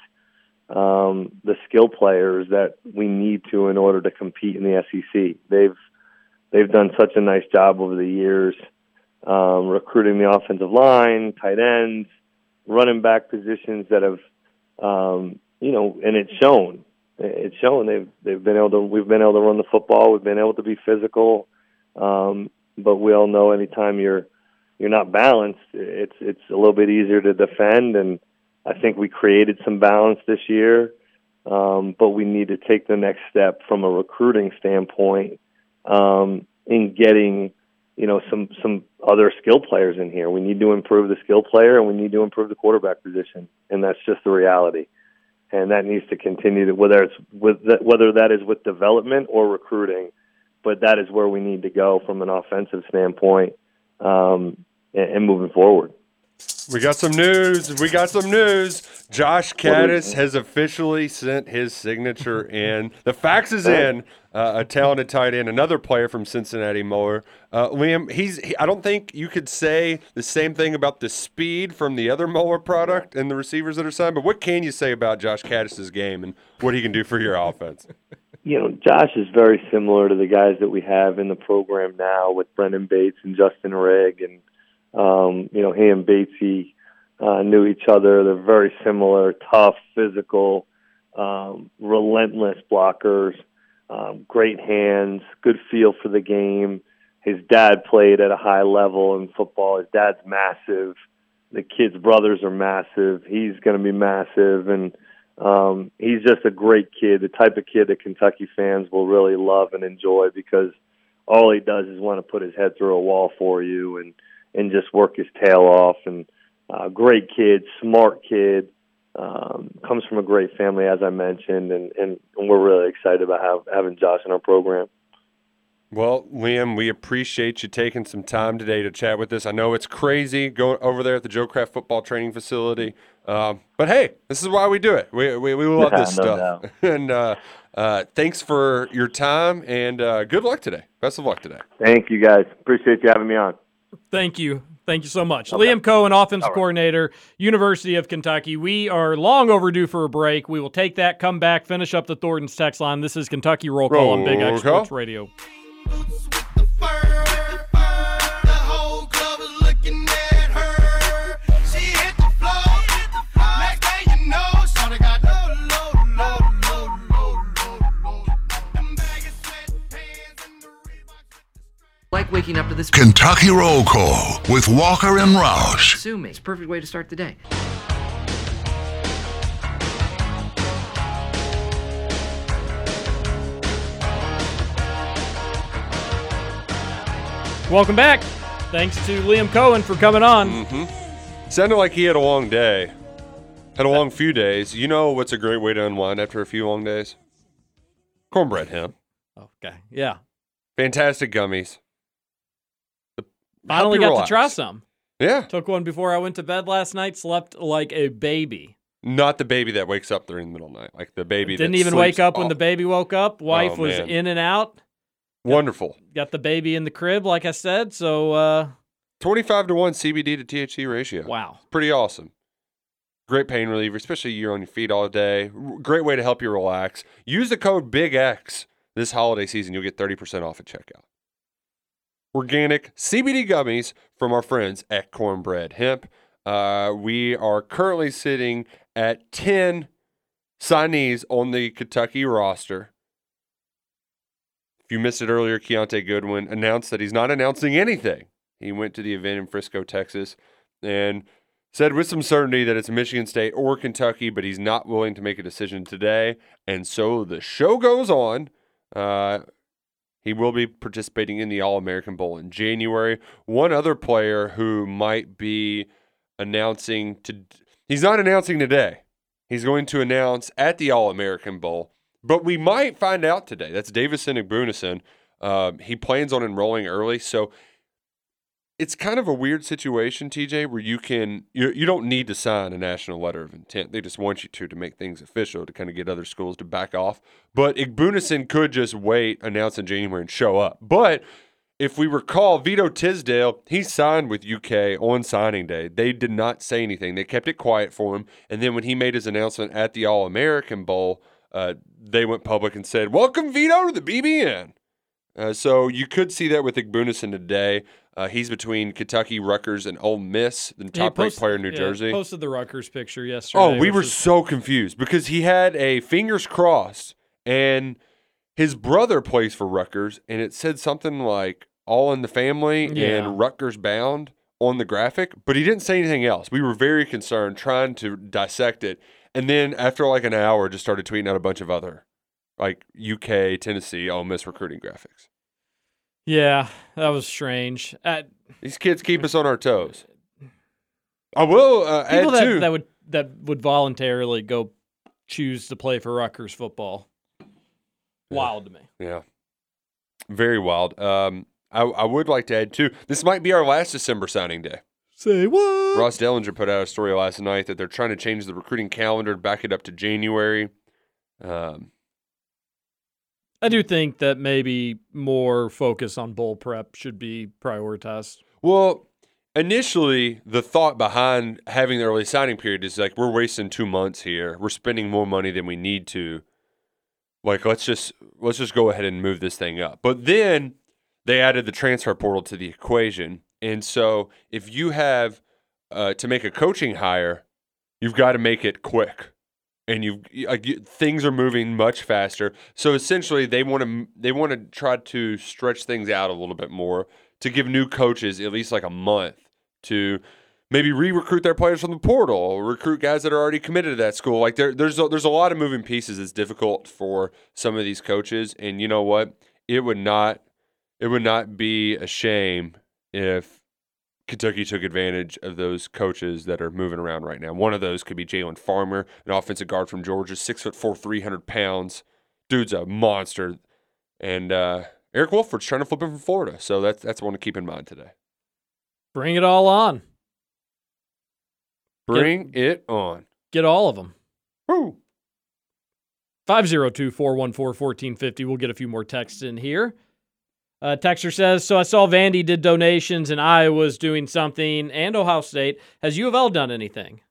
um, the skill players that we need to in order to compete in the SEC. They've they've done such a nice job over the years um, recruiting the offensive line, tight ends, running back positions that have, um, you know, and it's shown. It's shown they've they've been able to. We've been able to run the football. We've been able to be physical, um, but we all know anytime you're you're not balanced, it's it's a little bit easier to defend. And I think we created some balance this year, um, but we need to take the next step from a recruiting standpoint um, in getting you know some some other skill players in here. We need to improve the skill player, and we need to improve the quarterback position, and that's just the reality. And that needs to continue to whether it's with the, whether that is with development or recruiting, but that is where we need to go from an offensive standpoint um, and, and moving forward. We got some news. We got some news. Josh Kattus has officially sent his signature [LAUGHS] in. The fax is in. Uh, a talented tight end, another player from Cincinnati Moeller. Uh, Liam, he's. He, I don't think you could say the same thing about the speed from the other Moeller product and the receivers that are signed. But what can you say about Josh Kattus's game and what he can do for your offense? [LAUGHS] You know, Josh is very similar to the guys that we have in the program now with Brenden Bates and Justin Rigg and um, you know, he and Batesy uh, knew each other. They're very similar, tough, physical, um, relentless blockers, um, great hands, good feel for the game. His dad played at a high level in football. His dad's massive. The kid's brothers are massive. He's going to be massive, and um, he's just a great kid. The type of kid that Kentucky fans will really love and enjoy because all he does is want to put his head through a wall for you and and just work his tail off. And uh, great kid, smart kid, um, comes from a great family, as I mentioned, and, and, and we're really excited about have, having Josh in our program. Well, Liam, we appreciate you taking some time today to chat with us. I know it's crazy going over there at the Joe Craft Football Training Facility, um, but hey, this is why we do it. We we, we love [LAUGHS] this no stuff. [LAUGHS] and uh, uh, thanks for your time and uh, good luck today. Best of luck today. Thank you, guys. Appreciate you having me on. Thank you. Thank you so much. Okay. Liam Coen, offensive right. coordinator, University of Kentucky. We are long overdue for a break. We will take that, come back, finish up the Thornton's text line. This is Kentucky Roll Call Roll on Big X Sports Radio. Like waking up to this Kentucky Roll Call with Walker and Roush. Sue me. It's a perfect way to start the day. Welcome back. Thanks to Liam Coen for coming on. Mm-hmm. Sounded like he had a long day. Had a long few days. You know what's a great way to unwind after a few long days? Cornbread hemp. Okay. Yeah. Fantastic gummies. Finally got relax. to try some. Yeah. Took one before I went to bed last night. Slept like a baby. Not the baby that wakes up during the middle of the night, like the baby didn't even wake up off. when the baby woke up. Wife oh, was in and out. Wonderful. Got, got, the baby in the crib, like I said. So uh, twenty-five to one CBD to THC ratio. Wow, pretty awesome. Great pain reliever, especially you're on your feet all day. Great way to help you relax. Use the code Big X this holiday season. You'll get thirty percent off at checkout organic CBD gummies from our friends at Cornbread Hemp. Uh, we are currently sitting at 10 signees on the Kentucky roster. If you missed it earlier, Kiyaunta Goodwin announced that he's not announcing anything. He went to the event in Frisco, Texas, and said with some certainty that it's Michigan State or Kentucky, but he's not willing to make a decision today. And so the show goes on. Uh, he will be participating in the All American Bowl in January. One other player who might be announcing to he's not announcing today. He's going to announce at the All American Bowl, but we might find out today. That's Davison Igbinosun. Uh, he plans on enrolling early, so it's kind of a weird situation, TJ, where you can you you don't need to sign a national letter of intent. They just want you to to make things official to kind of get other schools to back off. But Igbinosun could just wait, announce in January, and show up. But if we recall, Vito Tisdale, he signed with UK on signing day. They did not say anything. They kept it quiet for him. And then when he made his announcement at the All American Bowl, uh, they went public and said, "Welcome Vito to the BBN." Uh, so you could see that with Igbinosun today. Uh, he's between Kentucky, Rutgers, and Ole Miss, the He top ranked player in New yeah, Jersey. Posted the Rutgers picture yesterday. Oh, we were is- so confused because he had a fingers crossed and his brother plays for Rutgers and it said something like all in the family Yeah. and Rutgers bound on the graphic, but he didn't say anything else. We were very concerned trying to dissect it. And then after like an hour just started tweeting out a bunch of other like UK, Tennessee, Ole Miss recruiting graphics. Yeah, that was strange. Uh, These kids keep us on our toes. [SIGHS] I will uh, add that, too. that would that would voluntarily go choose to play for Rutgers football. Wild to me. Yeah. Very wild. Um, I, I would like to add too. This might be our last December signing day. Say what? Ross Dellenger put out a story last night that they're trying to change the recruiting calendar, back it up to January. Um, I do think that maybe more focus on bowl prep should be prioritized. well, initially, the thought behind having the early signing period is like we're wasting two months here. We're spending more money than we need to. Like let's just let's just go ahead and move this thing up. But then they added the transfer portal to the equation, and so if you have uh, to make a coaching hire, you've got to make it quick and you like things are moving much faster. So essentially, they want to they want to try to stretch things out a little bit more to give new coaches at least like a month to maybe re-recruit their players from the portal, or recruit guys that are already committed to that school. Like there, there's a, there's a lot of moving pieces. It's difficult for some of these coaches, and you know what? It would not it would not be a shame if Kentucky took advantage of those coaches that are moving around right now. One of those could be Jalen Farmer, an offensive guard from Georgia, six foot four, three hundred pounds. Dude's a monster. And uh, Eric Wolford's trying to flip him from Florida, so that's that's one to keep in mind today. Bring it all on. Bring it on. Get all of them. Woo. 502 414 1450. We'll get a few more texts in here. Uh, Texter says, So I saw Vandy did donations and Iowa's doing something and Ohio State. Has U of L done anything?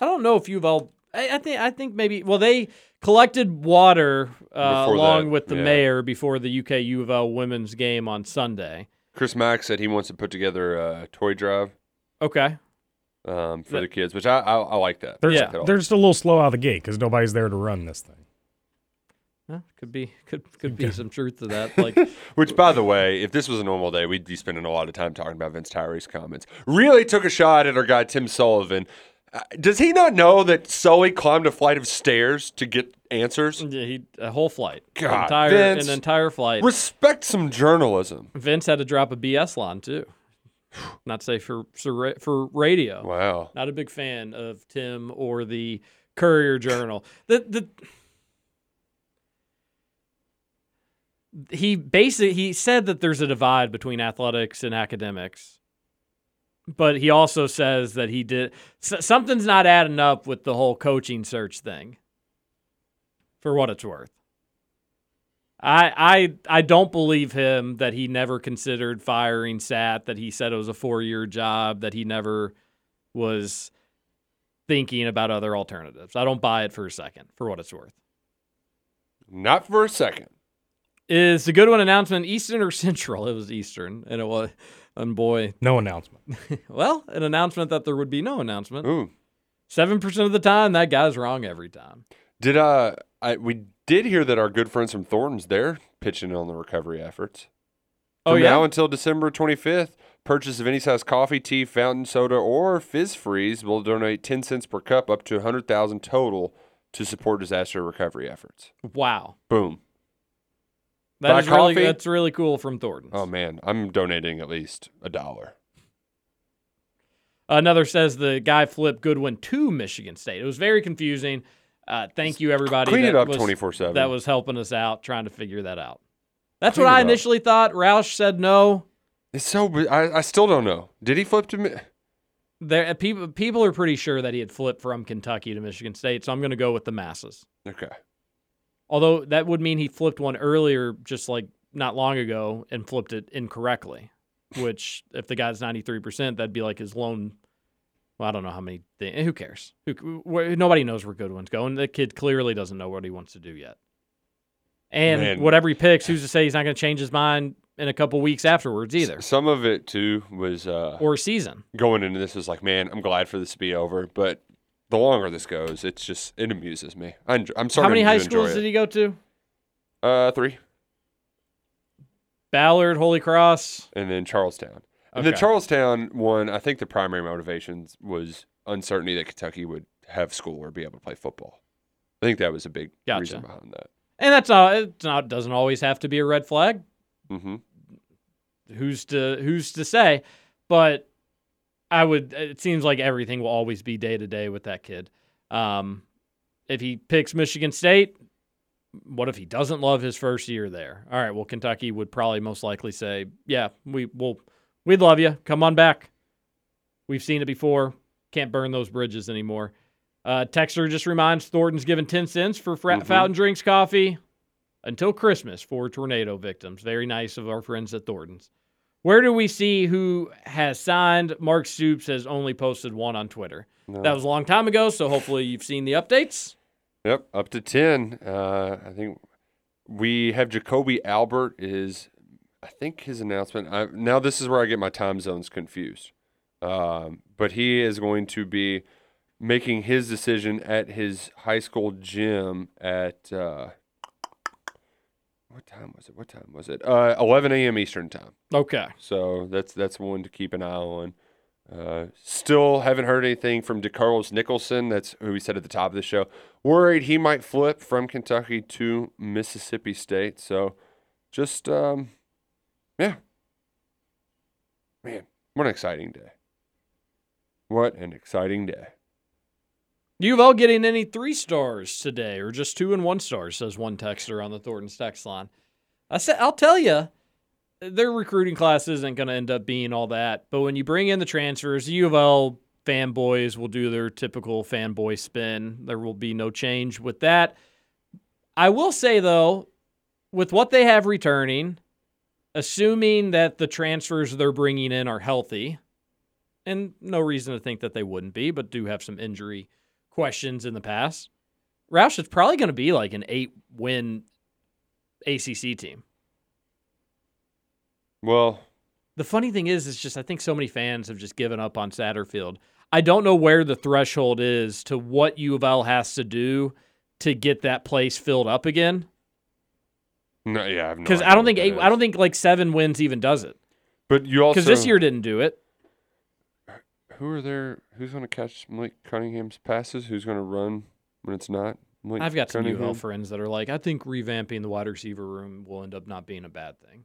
I don't know if U of L. I, I think I think maybe. Well, they collected water uh, along that, with the yeah. mayor before the UK U of L women's game on Sunday. Chris Mack said he wants to put together a toy drive Okay. um, for the kids, which I I, I like that. They're, I like that a lot. they're just a little slow out of the gate because nobody's there to run this thing. Huh, could be [LAUGHS] could could be some truth to that. [LAUGHS] Like Which, by the way, if this was a normal day, we'd be spending a lot of time talking about Vince Tyra's comments. Really took a shot at our guy Tim Sullivan. Uh, does he not know that Sully climbed a flight of stairs to get answers? Yeah, he a whole flight, God, entire Vince, an entire flight. Respect some journalism. Vince had to drop a BS line too. Not safe for for for radio. Wow. Not a big fan of Tim or the Courier Journal. The the he basically he said that there's a divide between athletics and academics. But he also says that he did something's not adding up with the whole coaching search thing. For what it's worth. I I I don't believe him that he never considered firing Sat, that he said it was a four year job, that he never was thinking about other alternatives. I don't buy it for a second, for what it's worth. Not for a second. Is the good one announcement Eastern or Central? It was Eastern, and it was, and boy, No announcement. [LAUGHS] well, an announcement that there would be no announcement. Ooh. Seven percent of the time, that guy's wrong every time. Did uh, I we did hear that our good friends from Thornton's they're pitching on the recovery efforts. Oh, From yeah? now until December 25th, purchase of any size coffee, tea, fountain soda, or fizz freeze will donate 10 cents per cup up to 100,000 total to support disaster recovery efforts. Wow, Boom. That Buy is really that's really cool from Thornton. Oh man, I'm donating at least a dollar. Another says the guy flipped Goodwin to Michigan State. It was very confusing. Uh, thank you, everybody. Clean it that up was- 24/7. That was helping us out trying to figure that out. That's Clean what I it up. initially thought. Roush said no. It's so I, I still don't know. Did he flip to me? There, people people are pretty sure that he had flipped from Kentucky to Michigan State, so I'm going to go with the masses. Okay. Although that would mean he flipped one earlier, just like not long ago, and flipped it incorrectly. Which, if the guy's 93 percent, that'd be like his loan. Well, I don't know how many. Things, who cares? Who, nobody knows where Goodwin's going. The kid clearly doesn't know what he wants to do yet. And Man. whatever he picks, who's to say he's not going to change his mind in a couple weeks afterwards either, Some of it too was uh, or season. going into this was like, man, I'm glad for this to be over. But the longer this goes, it's just it amuses me. I enjoy, I'm sorry. How many high schools did he go to? Uh, three, Ballard, Holy Cross. and then Charlestown. And the Okay. Charlestown one, I think the primary motivations was uncertainty that Kentucky would have school or be able to play football. I think that was a big Gotcha. reason behind that. And that's not it's not doesn't always have to be a red flag. Mm-hmm. Who's to who's to say? But I would it seems like everything will always be day to day with that kid. Um, if he picks Michigan State, what if he doesn't love his first year there? All right, well Kentucky would probably most likely say, "Yeah, we will we'd love you. Come on back." We've seen it before. Can't burn those bridges anymore. Uh, Texter just reminds Thornton's given 10 cents for fra- Mhm. Fountain Drinks Coffee until Christmas for tornado victims. Very nice of our friends at Thornton's. Where do we see who has signed? Mark Stoops has only posted one on Twitter. No. That was a long time ago, so hopefully you've seen the updates. Yep, up to ten. Uh, I think we have Jacoby Albert is. I think his announcement. I, now this is where I get my time zones confused. Um, but he is going to be making his decision at his high school gym at uh, what time was it? What time was it? Uh, 11 a.m. Eastern time. Okay. So that's that's one to keep an eye on. Uh, still haven't heard anything from DeCarlos Nicholson. That's who we said at the top of the show. Worried he might flip from Kentucky to Mississippi State. So just um, yeah, man, what an exciting day! What an exciting day! U of L getting any three stars today, or just two and one stars? Says one texter on the Thornton's text line. I said, I'll tell you, their recruiting class isn't going to end up being all that. But when you bring in the transfers, U of L fanboys will do their typical fanboy spin. There will be no change with that. I will say though, with what they have returning, assuming that the transfers they're bringing in are healthy, and no reason to think that they wouldn't be, but do have some injury questions in the past. Roush is probably going to be like an eight win ACC team. Well, The funny thing is, is just I think so many fans have just given up on Satterfield. I don't know where the threshold is to what U of L has to do to get that place filled up again. no, yeah, have no Because I don't think eight. I don't think like seven wins even does it. But you also Because this year didn't do it. Who are there? Who's going to catch Malik Cunningham's passes? Who's going to run when it's not? Malik I've got some U of friends that are like, I think revamping the wide receiver room will end up not being a bad thing.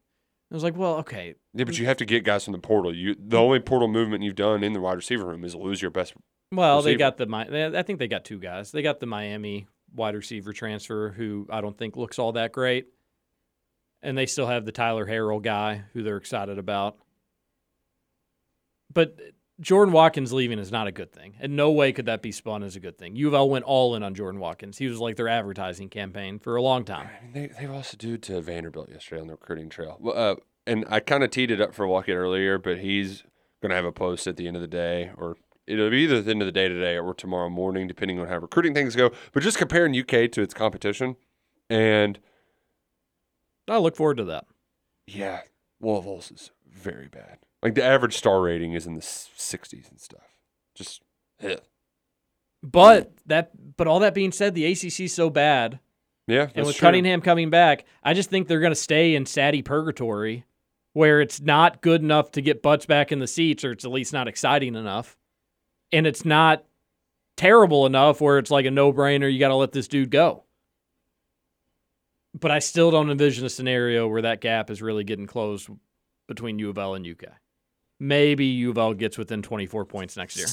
I was like, well, okay, Yeah, but you have to get guys from the portal. You the only portal movement you've done in the wide receiver room is lose your best. Well, they got the I think they got two guys. They got the Miami wide receiver transfer who I don't think looks all that great, and they still have the Tyler Harrell guy who they're excited about. But Jordan Watkins leaving is not a good thing. In no way could that be spun as a good thing. U of L went all in on Jordan Watkins. He was like their advertising campaign for a long time. I mean, they they lost a dude to Vanderbilt yesterday on the recruiting trail. Well, Uh, and I kind of teed it up for Luckett earlier, but he's going to have a post at the end of the day, or it'll be either at the end of the day today or tomorrow morning, depending on how recruiting things go. But just comparing UK to its competition, and I look forward to that. yeah, Louisville's is very bad. Like the average star rating is in the 60s and stuff. Just eh. But that but all that being said, the ACC is so bad. yeah. And with true. Cunningham coming back, I just think they're going to stay in Sadie purgatory where it's not good enough to get butts back in the seats or it's at least not exciting enough. And it's not terrible enough where it's like a no-brainer you got to let this dude go. But I still don't envision a scenario where that gap is really getting closed between U of L and UK. Maybe Uval gets within 24 points next year.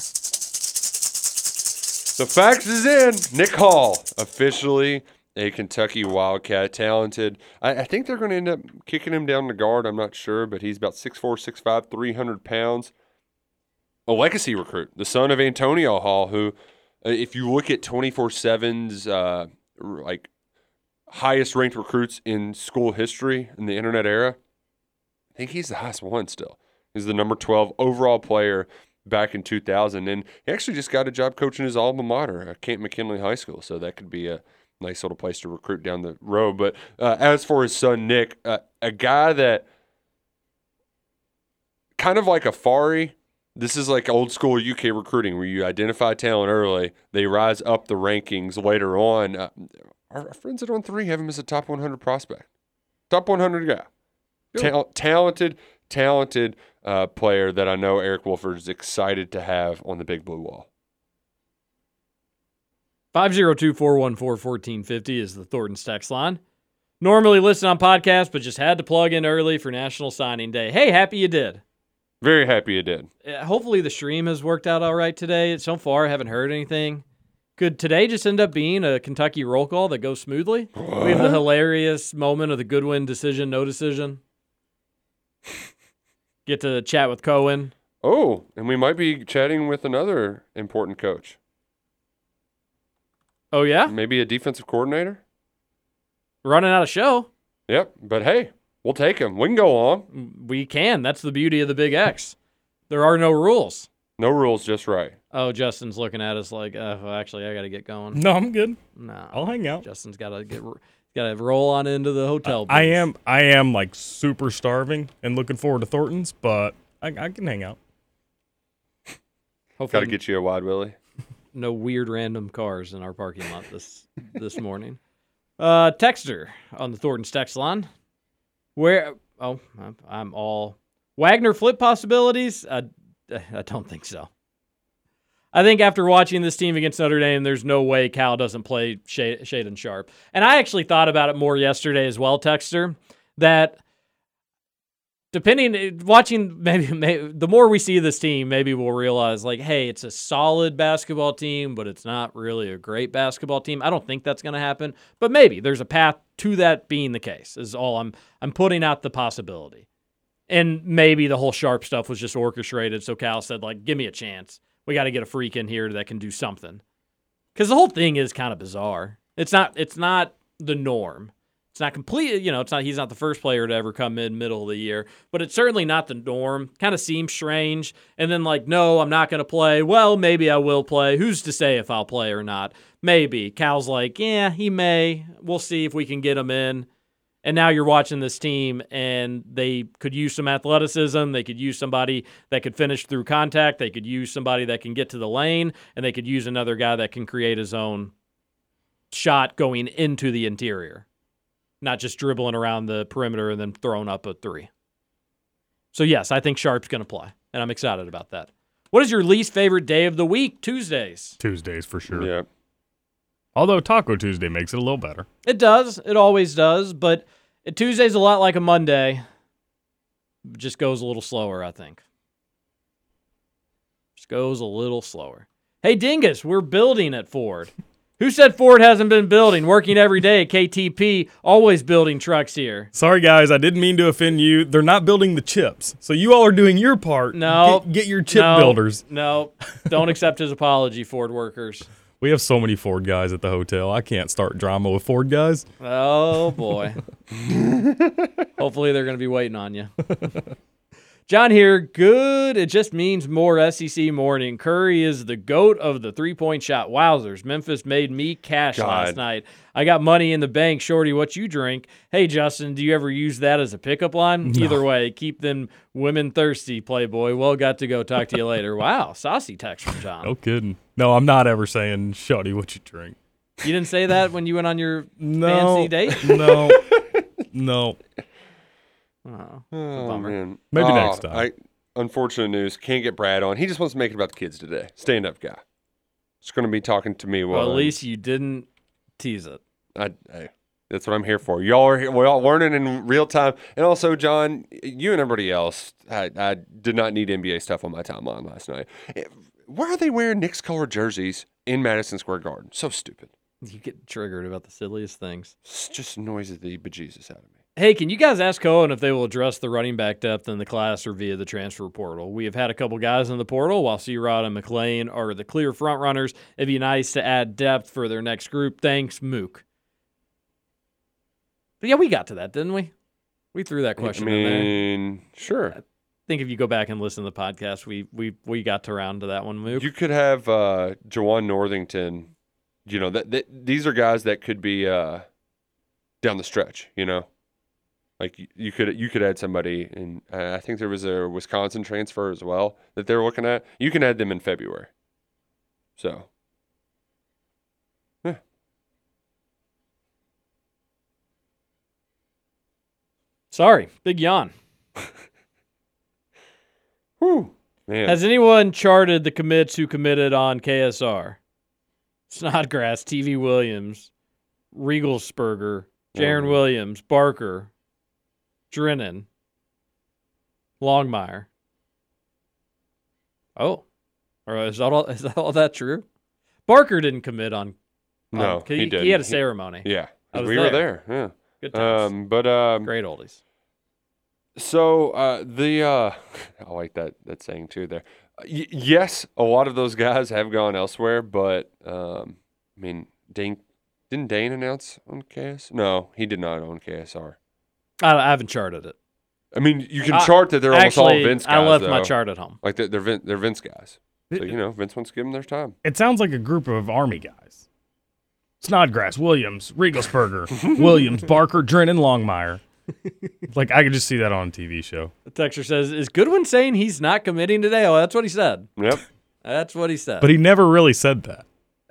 The fax is in. Nick Hall, officially a Kentucky Wildcat, talented. I, I think they're going to end up kicking him down the guard. I'm not sure, but he's about 6'4, 6'5, 300 pounds. A legacy recruit, the son of Antonio Hall, who, uh, if you look at 24 7's uh, like highest ranked recruits in school history in the internet era, I think he's the highest one still. He's the number 12 overall player back in 2000. And he actually just got a job coaching his alma mater, uh, Canton McKinley High School. So that could be a nice little place to recruit down the road. But uh, as for his son Nick, uh, a guy that kind of like a Fari. This is like old school UK recruiting where you identify talent early, they rise up the rankings later on. Uh, our, friends at On Three have him as a top 100 prospect, top 100 guy, Tal- talented, talented uh, player that I know Eric Wolford is excited to have on the big blue wall. 502 414 1450 is the Thornton's text line. Normally listen on podcast, but just had to plug in early for National Signing Day. Hey, happy you did. Very happy you did. Uh, hopefully the stream has worked out all right today. So far, I haven't heard anything. Could today just end up being a Kentucky roll call that goes smoothly? We have the [LAUGHS] hilarious moment of the Goodwin decision, no decision. [LAUGHS] Get to chat with Coen. Oh, and we might be chatting with another important coach. Oh yeah, maybe a defensive coordinator. Running out of show. Yep, but hey, we'll take him. We can go on. We can. That's the beauty of the Big X. There are no rules. No rules, just right. Oh, Justin's looking at us like, uh, well, actually, I got to get going. No, I'm good. No, I'll hang out. Justin's got to get got to roll on into the hotel. I am I am like super starving and looking forward to Thornton's, but I, I can hang out. Got to get you a wide Willie. No weird random cars in our parking lot this this morning. Uh, texter on the Thornton's text line. Where? Oh, I'm, I'm all Wagner flip possibilities. I, I don't think so. I think after watching this team against Notre Dame, there's no way Cal doesn't play Shaedon Sharpe. And I actually thought about it more yesterday as well, Texter, that depending, watching maybe, [LAUGHS] maybe the more we see this team, maybe we'll realize like, hey, it's a solid basketball team, but it's not really a great basketball team. I don't think that's going to happen, but maybe there's a path to that being the case. Is all I'm I'm putting out the possibility. And maybe the whole Sharpe stuff was just orchestrated. So Cal said, like, give me a chance we got to get a freak in here that can do something. Because the whole thing is kind of bizarre. It's not. It's not the norm. It's not complete. You know, it's not. He's not the first player to ever come in middle of the year, but it's certainly not the norm. Kind of seems strange. And then like, no, I'm not going to play. Well, maybe I will play. Who's to say if I'll play or not? Maybe. Cal's like, yeah, he may. We'll see if we can get him in. And now you're watching this team, and they could use some athleticism. They could use somebody that could finish through contact. They could use somebody that can get to the lane, and they could use another guy that can create his own shot going into the interior, not just dribbling around the perimeter and then throwing up a three. So, yes, I think Sharpe's going to play, and I'm excited about that. What is your least favorite day of the week? Tuesdays. Tuesdays for sure. Yeah. Although Taco Tuesday makes it a little better. It does. It always does. But Tuesday's a lot like a Monday. It just goes a little slower, I think. Just goes a little slower. Hey, Dingus, we're building at Ford. Who said Ford hasn't been building? Working every day at KTP, always building trucks here. Sorry, guys, I didn't mean to offend you. They're not building the chips, so you all are doing your part. No, get, get your chip no, builders. No, don't accept his apology, Ford workers. We have so many Ford guys at the hotel. I can't start drama with Ford guys. Oh boy. [LAUGHS] Hopefully they're going to be waiting on you. [LAUGHS] John here, good. It just means more SEC morning. Curry is the goat of the three point shot. Wowzers. Memphis made me cash God. last night. I got money in the bank. Shorty, what you drink? Hey, Justin, do you ever use that as a pickup line? No. Either way, keep them women thirsty, Playboy. Well, got to go. Talk to you later. [LAUGHS] Wow, saucy text from John. No kidding. No, I'm not ever saying, Shorty, what you drink. You didn't say that when you went on your No. fancy date? No. [LAUGHS] no. Oh, Oh, man. Maybe Oh, next time. I, unfortunate news. Can't get Brad on. He just wants to make it about the kids today. Stand up guy. Just going to be talking to me while Well, at least you didn't tease it. I, I, that's what I'm here for. Y'all are here, we're all learning in real time. And also, John, you and everybody else, I, I did not need NBA stuff on my timeline last night. Eh, Why are they wearing Knicks colored jerseys in Madison Square Garden? So stupid. You get triggered about the silliest things. It just annoys the bejesus out of me. Hey, can you guys ask Coen if they will address the running back depth in the class or via the transfer portal? We have had a couple guys in the portal while C Rod and McLean are the clear front runners. It'd be nice to add depth for their next group. Thanks, Mook. But yeah, we got to that, didn't we? We threw that question I in there. mean, sure. I think if you go back and listen to the podcast, we we we got to round to that one, Mook. You could have uh, Jawan Northington you know that, that these are guys that could be uh, down the stretch. You know, like you, could you could add somebody, and uh, I think there was a Wisconsin transfer as well that they're looking at. You can add them in February. So yeah. Sorry, big yawn. [LAUGHS] Whew, man. Has anyone charted the commits who committed on KSR? Snodgrass, TV Williams, Riegelsberger, Jaron Oh. Williams, Barker, Drennan, Longmire. Oh, or is that all? Is that all that true? Barker didn't commit on. no, on- he, he, did. he had a ceremony. Yeah, I was we were there. Yeah. Good times. Um, but um, Great oldies. So uh, the uh, [LAUGHS] I like that that saying too. There, y- yes, a lot of those guys have gone elsewhere, but um, I mean, Dane didn't Dane announce on KS? No, he did not own KSR. I, I haven't charted it. I mean, you can I- chart that they're almost all Vince guys. I left my though. chart at home. Like they're they're, Vin, they're Vince guys. So you know, Vince wants to give them their time. It sounds like a group of Army guys. Snodgrass, Williams, Riegelsberger, [LAUGHS] Williams, Barker, Drennan, Longmire. like I could just see that on a TV show. The texter says, "Is Goodwin saying he's not committing today?" Oh, that's what he said. Yep. That's what he said. But he never really said that.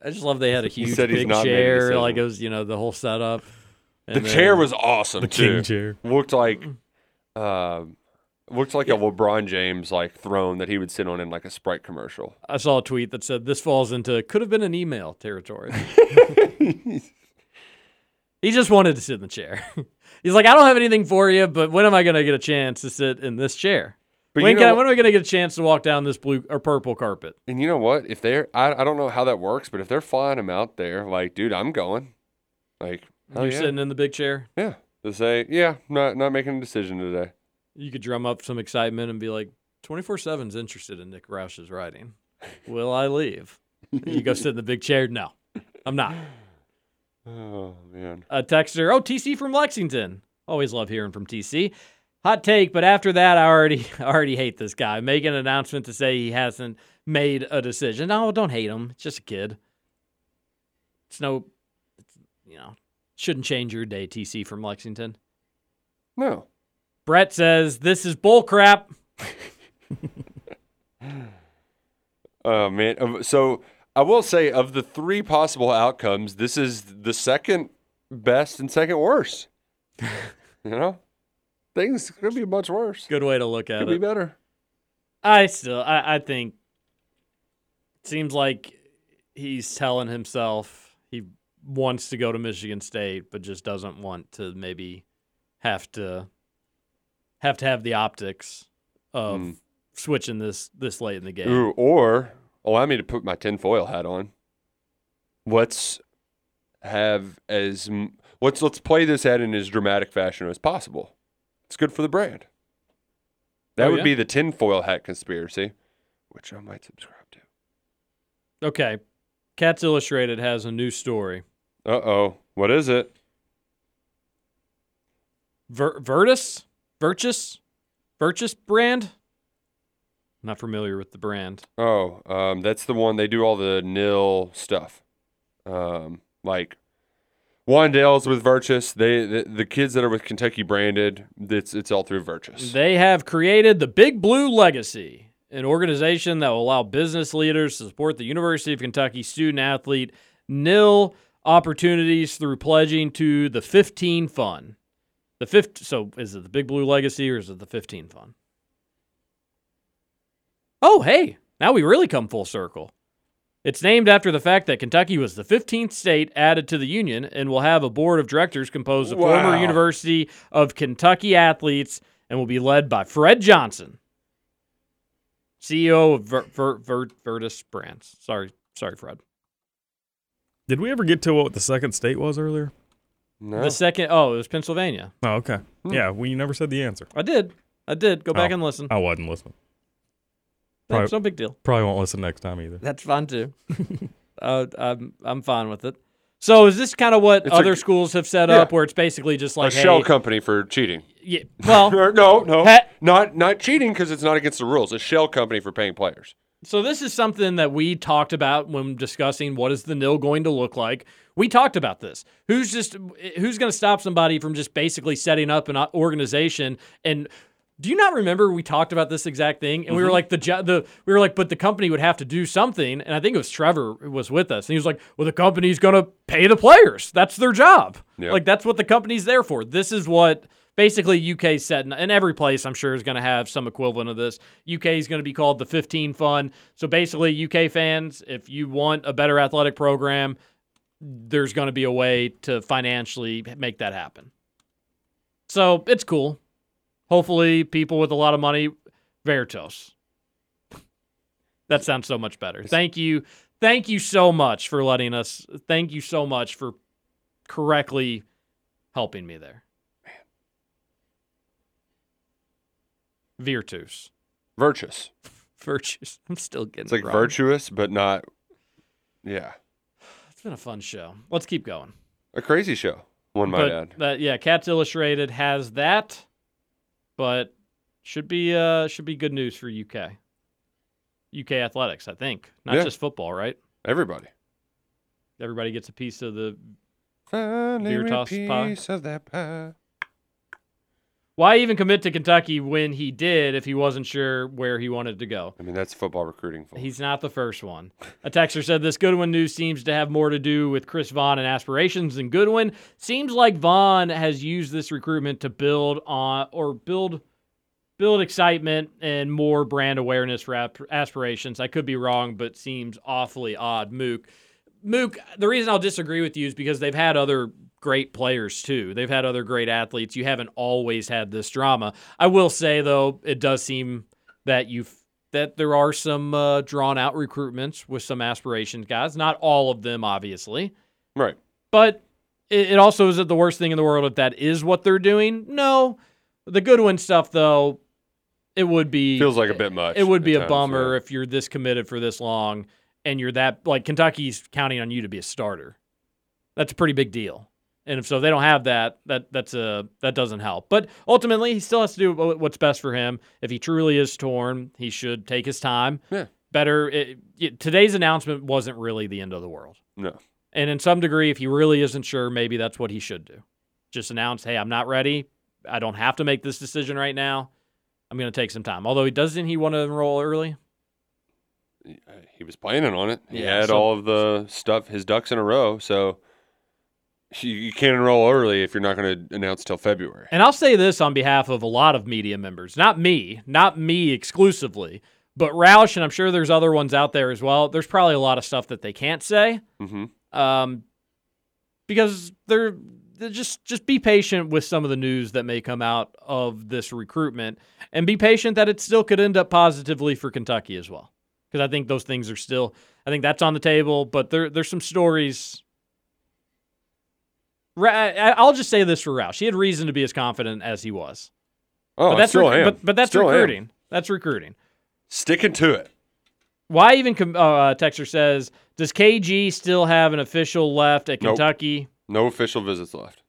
I just love they had a huge said he's big not made a chair, decision. like it was, you know, the whole setup. The chair was awesome. The too. king chair. looked like, uh, looked like a LeBron James like throne that he would sit on in like a Sprite commercial. I saw a tweet that said this falls into could have been an email territory. [LAUGHS] he just wanted to sit in the chair. [LAUGHS] He's like, I don't have anything for you, but when am I going to get a chance to sit in this chair? But when, you can I, when am I going to get a chance to walk down this blue or purple carpet? And you know what? If they're, I, I don't know how that works, but if they're flying him out there, like, dude, I'm going. Like, hell Oh, You're yeah. sitting in the big chair. Yeah. To say, yeah, not not making a decision today. You could drum up some excitement and be like, 24 7's interested in Nick Roush's writing. [LAUGHS] Will I leave? you go sit in the big chair? No, I'm not. [SIGHS] Oh man. A texter, oh, TC from Lexington. Always love hearing from TC. Hot take, but after that, I already [LAUGHS] I already hate this guy. Make an announcement to say he hasn't made a decision. No, don't hate him. It's just a kid. It's no, it's, you know, shouldn't change your day, TC from Lexington. No. Brett says this is bull crap. [LAUGHS] Oh man. So I will say, of the three possible outcomes, this is the second best and second worst. [LAUGHS] you know, things could be much worse. Good way to look at Could it. Could be better. I still, I, I think, it seems like he's telling himself wants to go to Michigan State, but just doesn't want to maybe have to have to have the optics of Mm. switching this this late in the game. Ooh, or allow me to put my tinfoil hat on. Let's have as let's let's play this ad in as dramatic fashion as possible. It's good for the brand. That Oh, would yeah? be the tinfoil hat conspiracy, which I might subscribe to. Okay, Cats Illustrated has a new story. Uh oh, what is it? Ver- Virtus, Virtus, Virtus brand. Not familiar with the brand. Oh, um, that's the one they do all the nil stuff, um, like Wan'Dale's with Virtus. They the, the kids that are with Kentucky branded. It's it's all through Virtus. They have created the Big Blue Legacy, an organization that will allow business leaders to support the University of Kentucky student athlete nil opportunities through pledging to the 15 Fund. The fifth. So is it the Big Blue Legacy or is it the 15 Fund? Oh, hey, now we really come full circle. It's named after the fact that Kentucky was the 15th state added to the union and will have a board of directors composed of former University of Kentucky athletes and will be led by Fred Johnson, CEO of Ver- Ver- Ver- Virtus Brands. Sorry, sorry, Fred. Did we ever get to what the second state was earlier? No. The second, oh, it was Pennsylvania. Oh, okay. Yeah, we never said the answer. I did. I did. Go back Oh, and listen. I wasn't listening. Probably, That's no big deal. Probably won't listen next time either. That's fine too. [LAUGHS] uh, I'm I'm fine with it. So is this kind of what It's a- other schools have set Yeah. up, where it's basically just like a shell company for cheating. Yeah. Well, [LAUGHS] no, no, Ha- not not cheating because it's not against the rules. A shell company for paying players. So this is something that we talked about when discussing what is the nil going to look like. We talked about this. Who's just who's going to stop somebody from just basically setting up an organization and do you not remember we talked about this exact thing and we were Mhm. like the the we were like but the company would have to do something and I think it was Trevor who was with us and he was like well the company's going to pay the players. That's their job. Yep. Like that's what the company's there for. This is what basically UK said, and every place I'm sure is going to have some equivalent of this. UK is going to be called the 15 Fund. So basically, UK fans, if you want a better athletic program, there's going to be a way to financially make that happen. So it's cool. Hopefully, people with a lot of money, Veritas. That sounds so much better. Thank you. Thank you so much for letting us. Thank you so much for correctly helping me there. Virtus. Virtuous. [LAUGHS] Virtuous. I'm still getting it. It's like wrong. virtuous, but not. Yeah, It's been a fun show. Let's keep going. a crazy show. One might but add. that yeah, Cats Illustrated has that, but should be uh should be good news for UK. UK athletics, I think, not Yeah. just football, right? Everybody. Everybody gets a piece of the Finally a pie. piece of that pie. Why even commit to Kentucky when he did if he wasn't sure where he wanted to go? I mean, that's football recruiting. For He's not the first one. A texter said this Goodwin news seems to have more to do with Chris Vaughn and aspirations than Goodwin. Seems like Vaughn has used this recruitment to build on or build build excitement and more brand awareness for aspirations. I could be wrong, but seems awfully odd. Mook. Mook, the reason I'll disagree with you is because they've had other great players too. They've had other great athletes. You haven't always had this drama. I will say though, it does seem that you've that there are some uh, drawn out recruitments with some aspirations guys. Not all of them, obviously, Right. but it, it also isn't the worst thing in the world if that is what they're doing. No, the Goodwin stuff though, it would be Feels like a bit much It would be a times, bummer yeah. if you're this committed for this long and you're that like Kentucky's counting on you to be a starter. That's a pretty big deal. And if so, they don't have that. That that's a that doesn't help. But ultimately, he still has to do what's best for him. If he truly is torn, he should take his time. Yeah. Better. It, it- today's announcement wasn't really the end of the world. No. And in some degree, if he really isn't sure, maybe that's what he should do. Just announce, hey, I'm not ready. I don't have to make this decision right now. I'm going to take some time. Although he doesn't he want to enroll early? Uh, he was planning on it. He Yeah, had so- all of the stuff, his ducks in a row. So you, can't enroll early if you're not going to announce till February. And I'll say this on behalf of a lot of media members, not me, not me exclusively, but Roush, and I'm sure there's other ones out there as well. There's probably a lot of stuff that they can't say Mm-hmm. um, because they're, they're just just be patient with some of the news that may come out of this recruitment, and be patient that it still could end up positively for Kentucky as well. Because I think those things are still, I think that's on the table, but there there's some stories. I- I'll just say this for Roush: he had reason to be as confident as he was. Oh, but I that's still rec- am. But, but that's Still am. recruiting. That's recruiting. Sticking to it. Why even? Com- uh, Texter says, does KG still have an official left at Nope. Kentucky? No official visits left.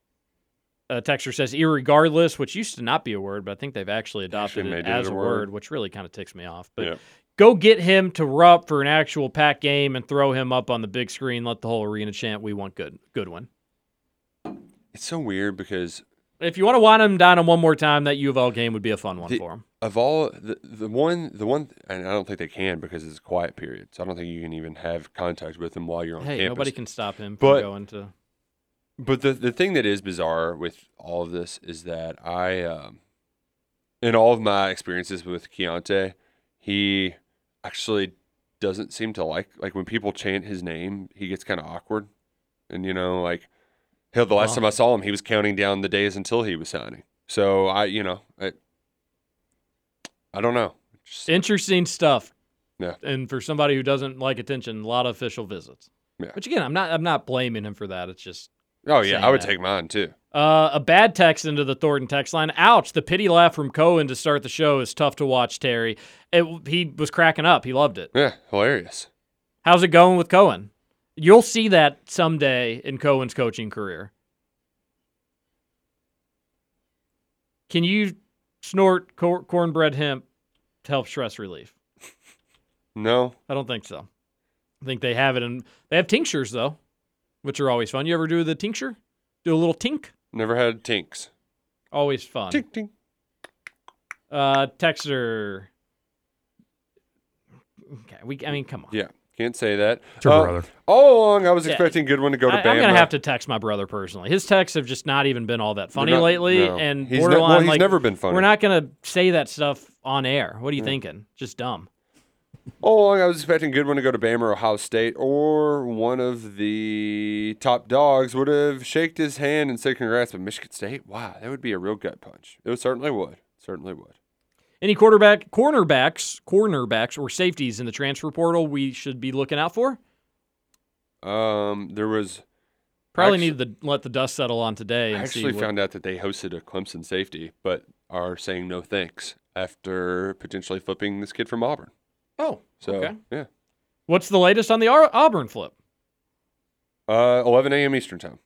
Uh, Texter says, irregardless, which used to not be a word, but I think they've actually adopted Actually it made it as a word. word, which really kind of ticks me off. But go get him to Rupp for an actual pack game and throw him up on the big screen. Let the whole arena chant, "We want good, Goodwin." It's so weird because If you want to wind him down on one more time, that U of L game would be a fun one the- for him. of all the the one the one and I don't think they can because it's a quiet period. So I don't think you can even have contact with them while you're on Hey, campus. nobody can stop him from But- going to. But the the thing that is bizarre with all of this is that I, um, in all of my experiences with Kiyaunta, he actually doesn't seem to like like when people chant his name, he gets kind of awkward, and you know like, hell, the last time I saw him, he was counting down the days until he was signing. So I, you know, I, I don't know. Interesting stuff. Yeah. And for somebody who doesn't like attention, a lot of official visits. Yeah. Which again, I'm not I'm not blaming him for that. It's just Oh yeah, I would that. take mine too. Uh, a bad text into the Thornton text line. Ouch! The pity laugh from Coen to start the show is tough to watch. Terry, it, he was cracking up. He loved it. Yeah, hilarious. How's it going with Coen? You'll see that someday in Coen's coaching career. Can you snort cor- cornbread hemp to help stress relief? No, I don't think so. I think they have it and They have tinctures though, which are always fun. You ever do the tincture? Do a little tink? never had tinks. Always fun. Tink tink. Uh, Texter. Okay, we. I mean, come on. Yeah, can't say that. It's your Uh, brother. All along, I was Yeah. expecting Goodwin to go to I, Bama. am gonna have to text my brother personally. His texts have just not even been all that funny not- lately, no. and He's ne- well, he's like, never been funny. We're not gonna say that stuff on air. What are you thinking? Just dumb. All along, I was expecting Goodwin to go to Bama or Ohio State, or one of the top dogs would have shaked his hand and said congrats. But Michigan State, wow, that would be a real gut punch. It certainly would. Certainly would. Any quarterback, cornerbacks, cornerbacks, or safeties in the transfer portal we should be looking out for? Um, there was Probably Actu- need to let the dust settle on today. I actually what- found out that they hosted a Clemson safety, but are saying no thanks after potentially flipping this kid from Auburn. Oh, So okay. yeah, What's the latest on the Auburn flip? uh, 11 a.m. Eastern time.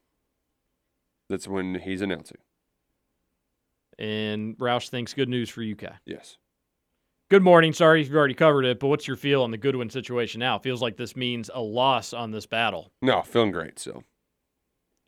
That's when he's announcing. And Roush thinks good news for UK. Yes. Good morning. Sorry if you've already covered it, but what's your feel on the Goodwin situation now? It feels like this means a loss on this battle. No, feeling great. So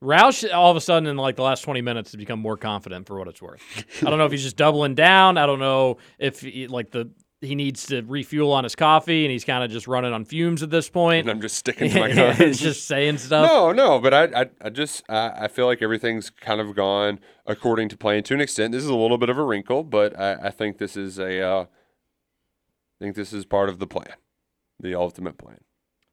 Roush, all of a sudden, in like the last 20 minutes, has become more confident for what it's worth. I don't know if he's just doubling down. I don't know if he, like the he needs to refuel on his coffee and he's kind of just running on fumes at this point. and I'm just sticking to my [LAUGHS] guns. he's just saying stuff. No, no, but I, I, I just, I, I feel like everything's kind of gone according to plan to an extent. This is a little bit of a wrinkle, but I, I think this is a, uh, I think this is part of the plan, the ultimate plan.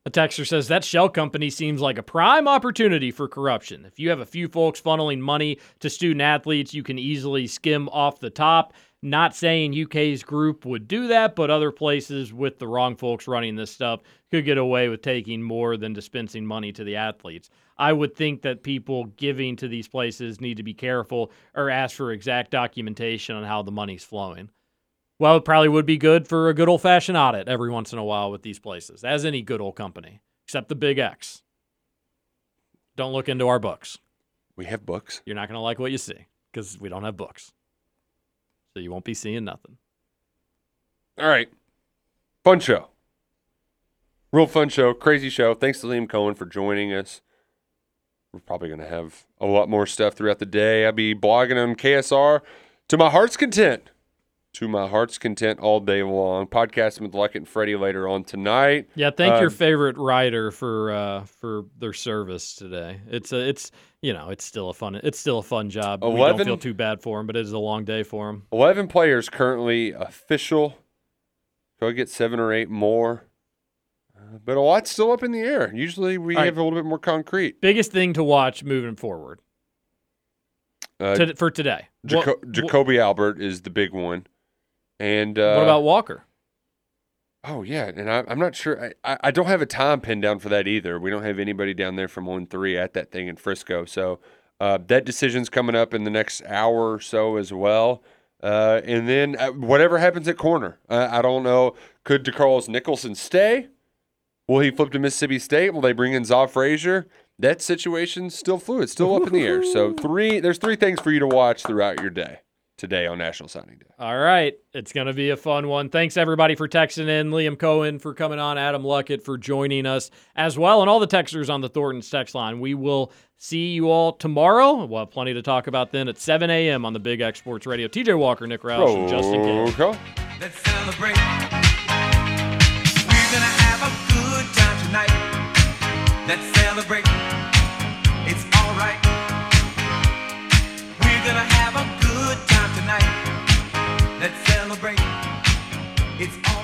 A texter says that shell company seems like a prime opportunity for corruption. If you have a few folks funneling money to student athletes, you can easily skim off the top. Not saying UK's group would do that, but other places with the wrong folks running this stuff could get away with taking more than dispensing money to the athletes. I would think that people giving to these places need to be careful or ask for exact documentation on how the money's flowing. Well, it probably would be good for a good old fashioned audit every once in a while with these places, as any good old company, except the big X. Don't look into our books. We have books. You're not going to like what you see because we don't have books. So you won't be seeing nothing. All right. Fun show. Real fun show. Crazy show. Thanks to Liam Coen for joining us. We're probably going to have a lot more stuff throughout the day. I'll be blogging on KSR to my heart's content. To my heart's content all day long. Podcasting with Luckett and Freddie later on tonight. Yeah, thank Uh, your favorite writer for uh, for their service today. It's a, it's you know it's still a fun it's still a fun job. we don't feel too bad for him, but it is a long day for him. 11 players currently official. Go get seven or eight more. Uh, but a lot's still up in the air. Usually we All right. have a little bit more concrete. Biggest thing to watch moving forward Uh, to, for today. Jaco- What- what- Jacoby Albert is the big one. And uh, what about Walker? Oh yeah, and I, I'm not sure. I, I, don't have a time pinned down for that either. We don't have anybody down there from one three at that thing in Frisco. So uh, that decision's coming up in the next hour or so as well. Uh, and then uh, whatever happens at corner, uh, I don't know. Could DeCarlos Nicholson stay? Will he flip to Mississippi State? Will they bring in Zaw Frazier? That situation's still fluid, still up in the air. So [LAUGHS] three, there's three things for you to watch throughout your day today on National Signing Day. All right. It's going to be a fun one. Thanks, everybody, for texting in. Liam Coen for coming on. Adam Luckett for joining us as well. And all the texters on the Thornton's text line. We will see you all tomorrow. We'll have plenty to talk about then at 7 a.m. on the Big X Sports Radio. TJ Walker, Nick Roush, and Justin Gill. Go. Let's celebrate. We're gonna have a good time tonight. Let's celebrate. It's alright. We're gonna have It's all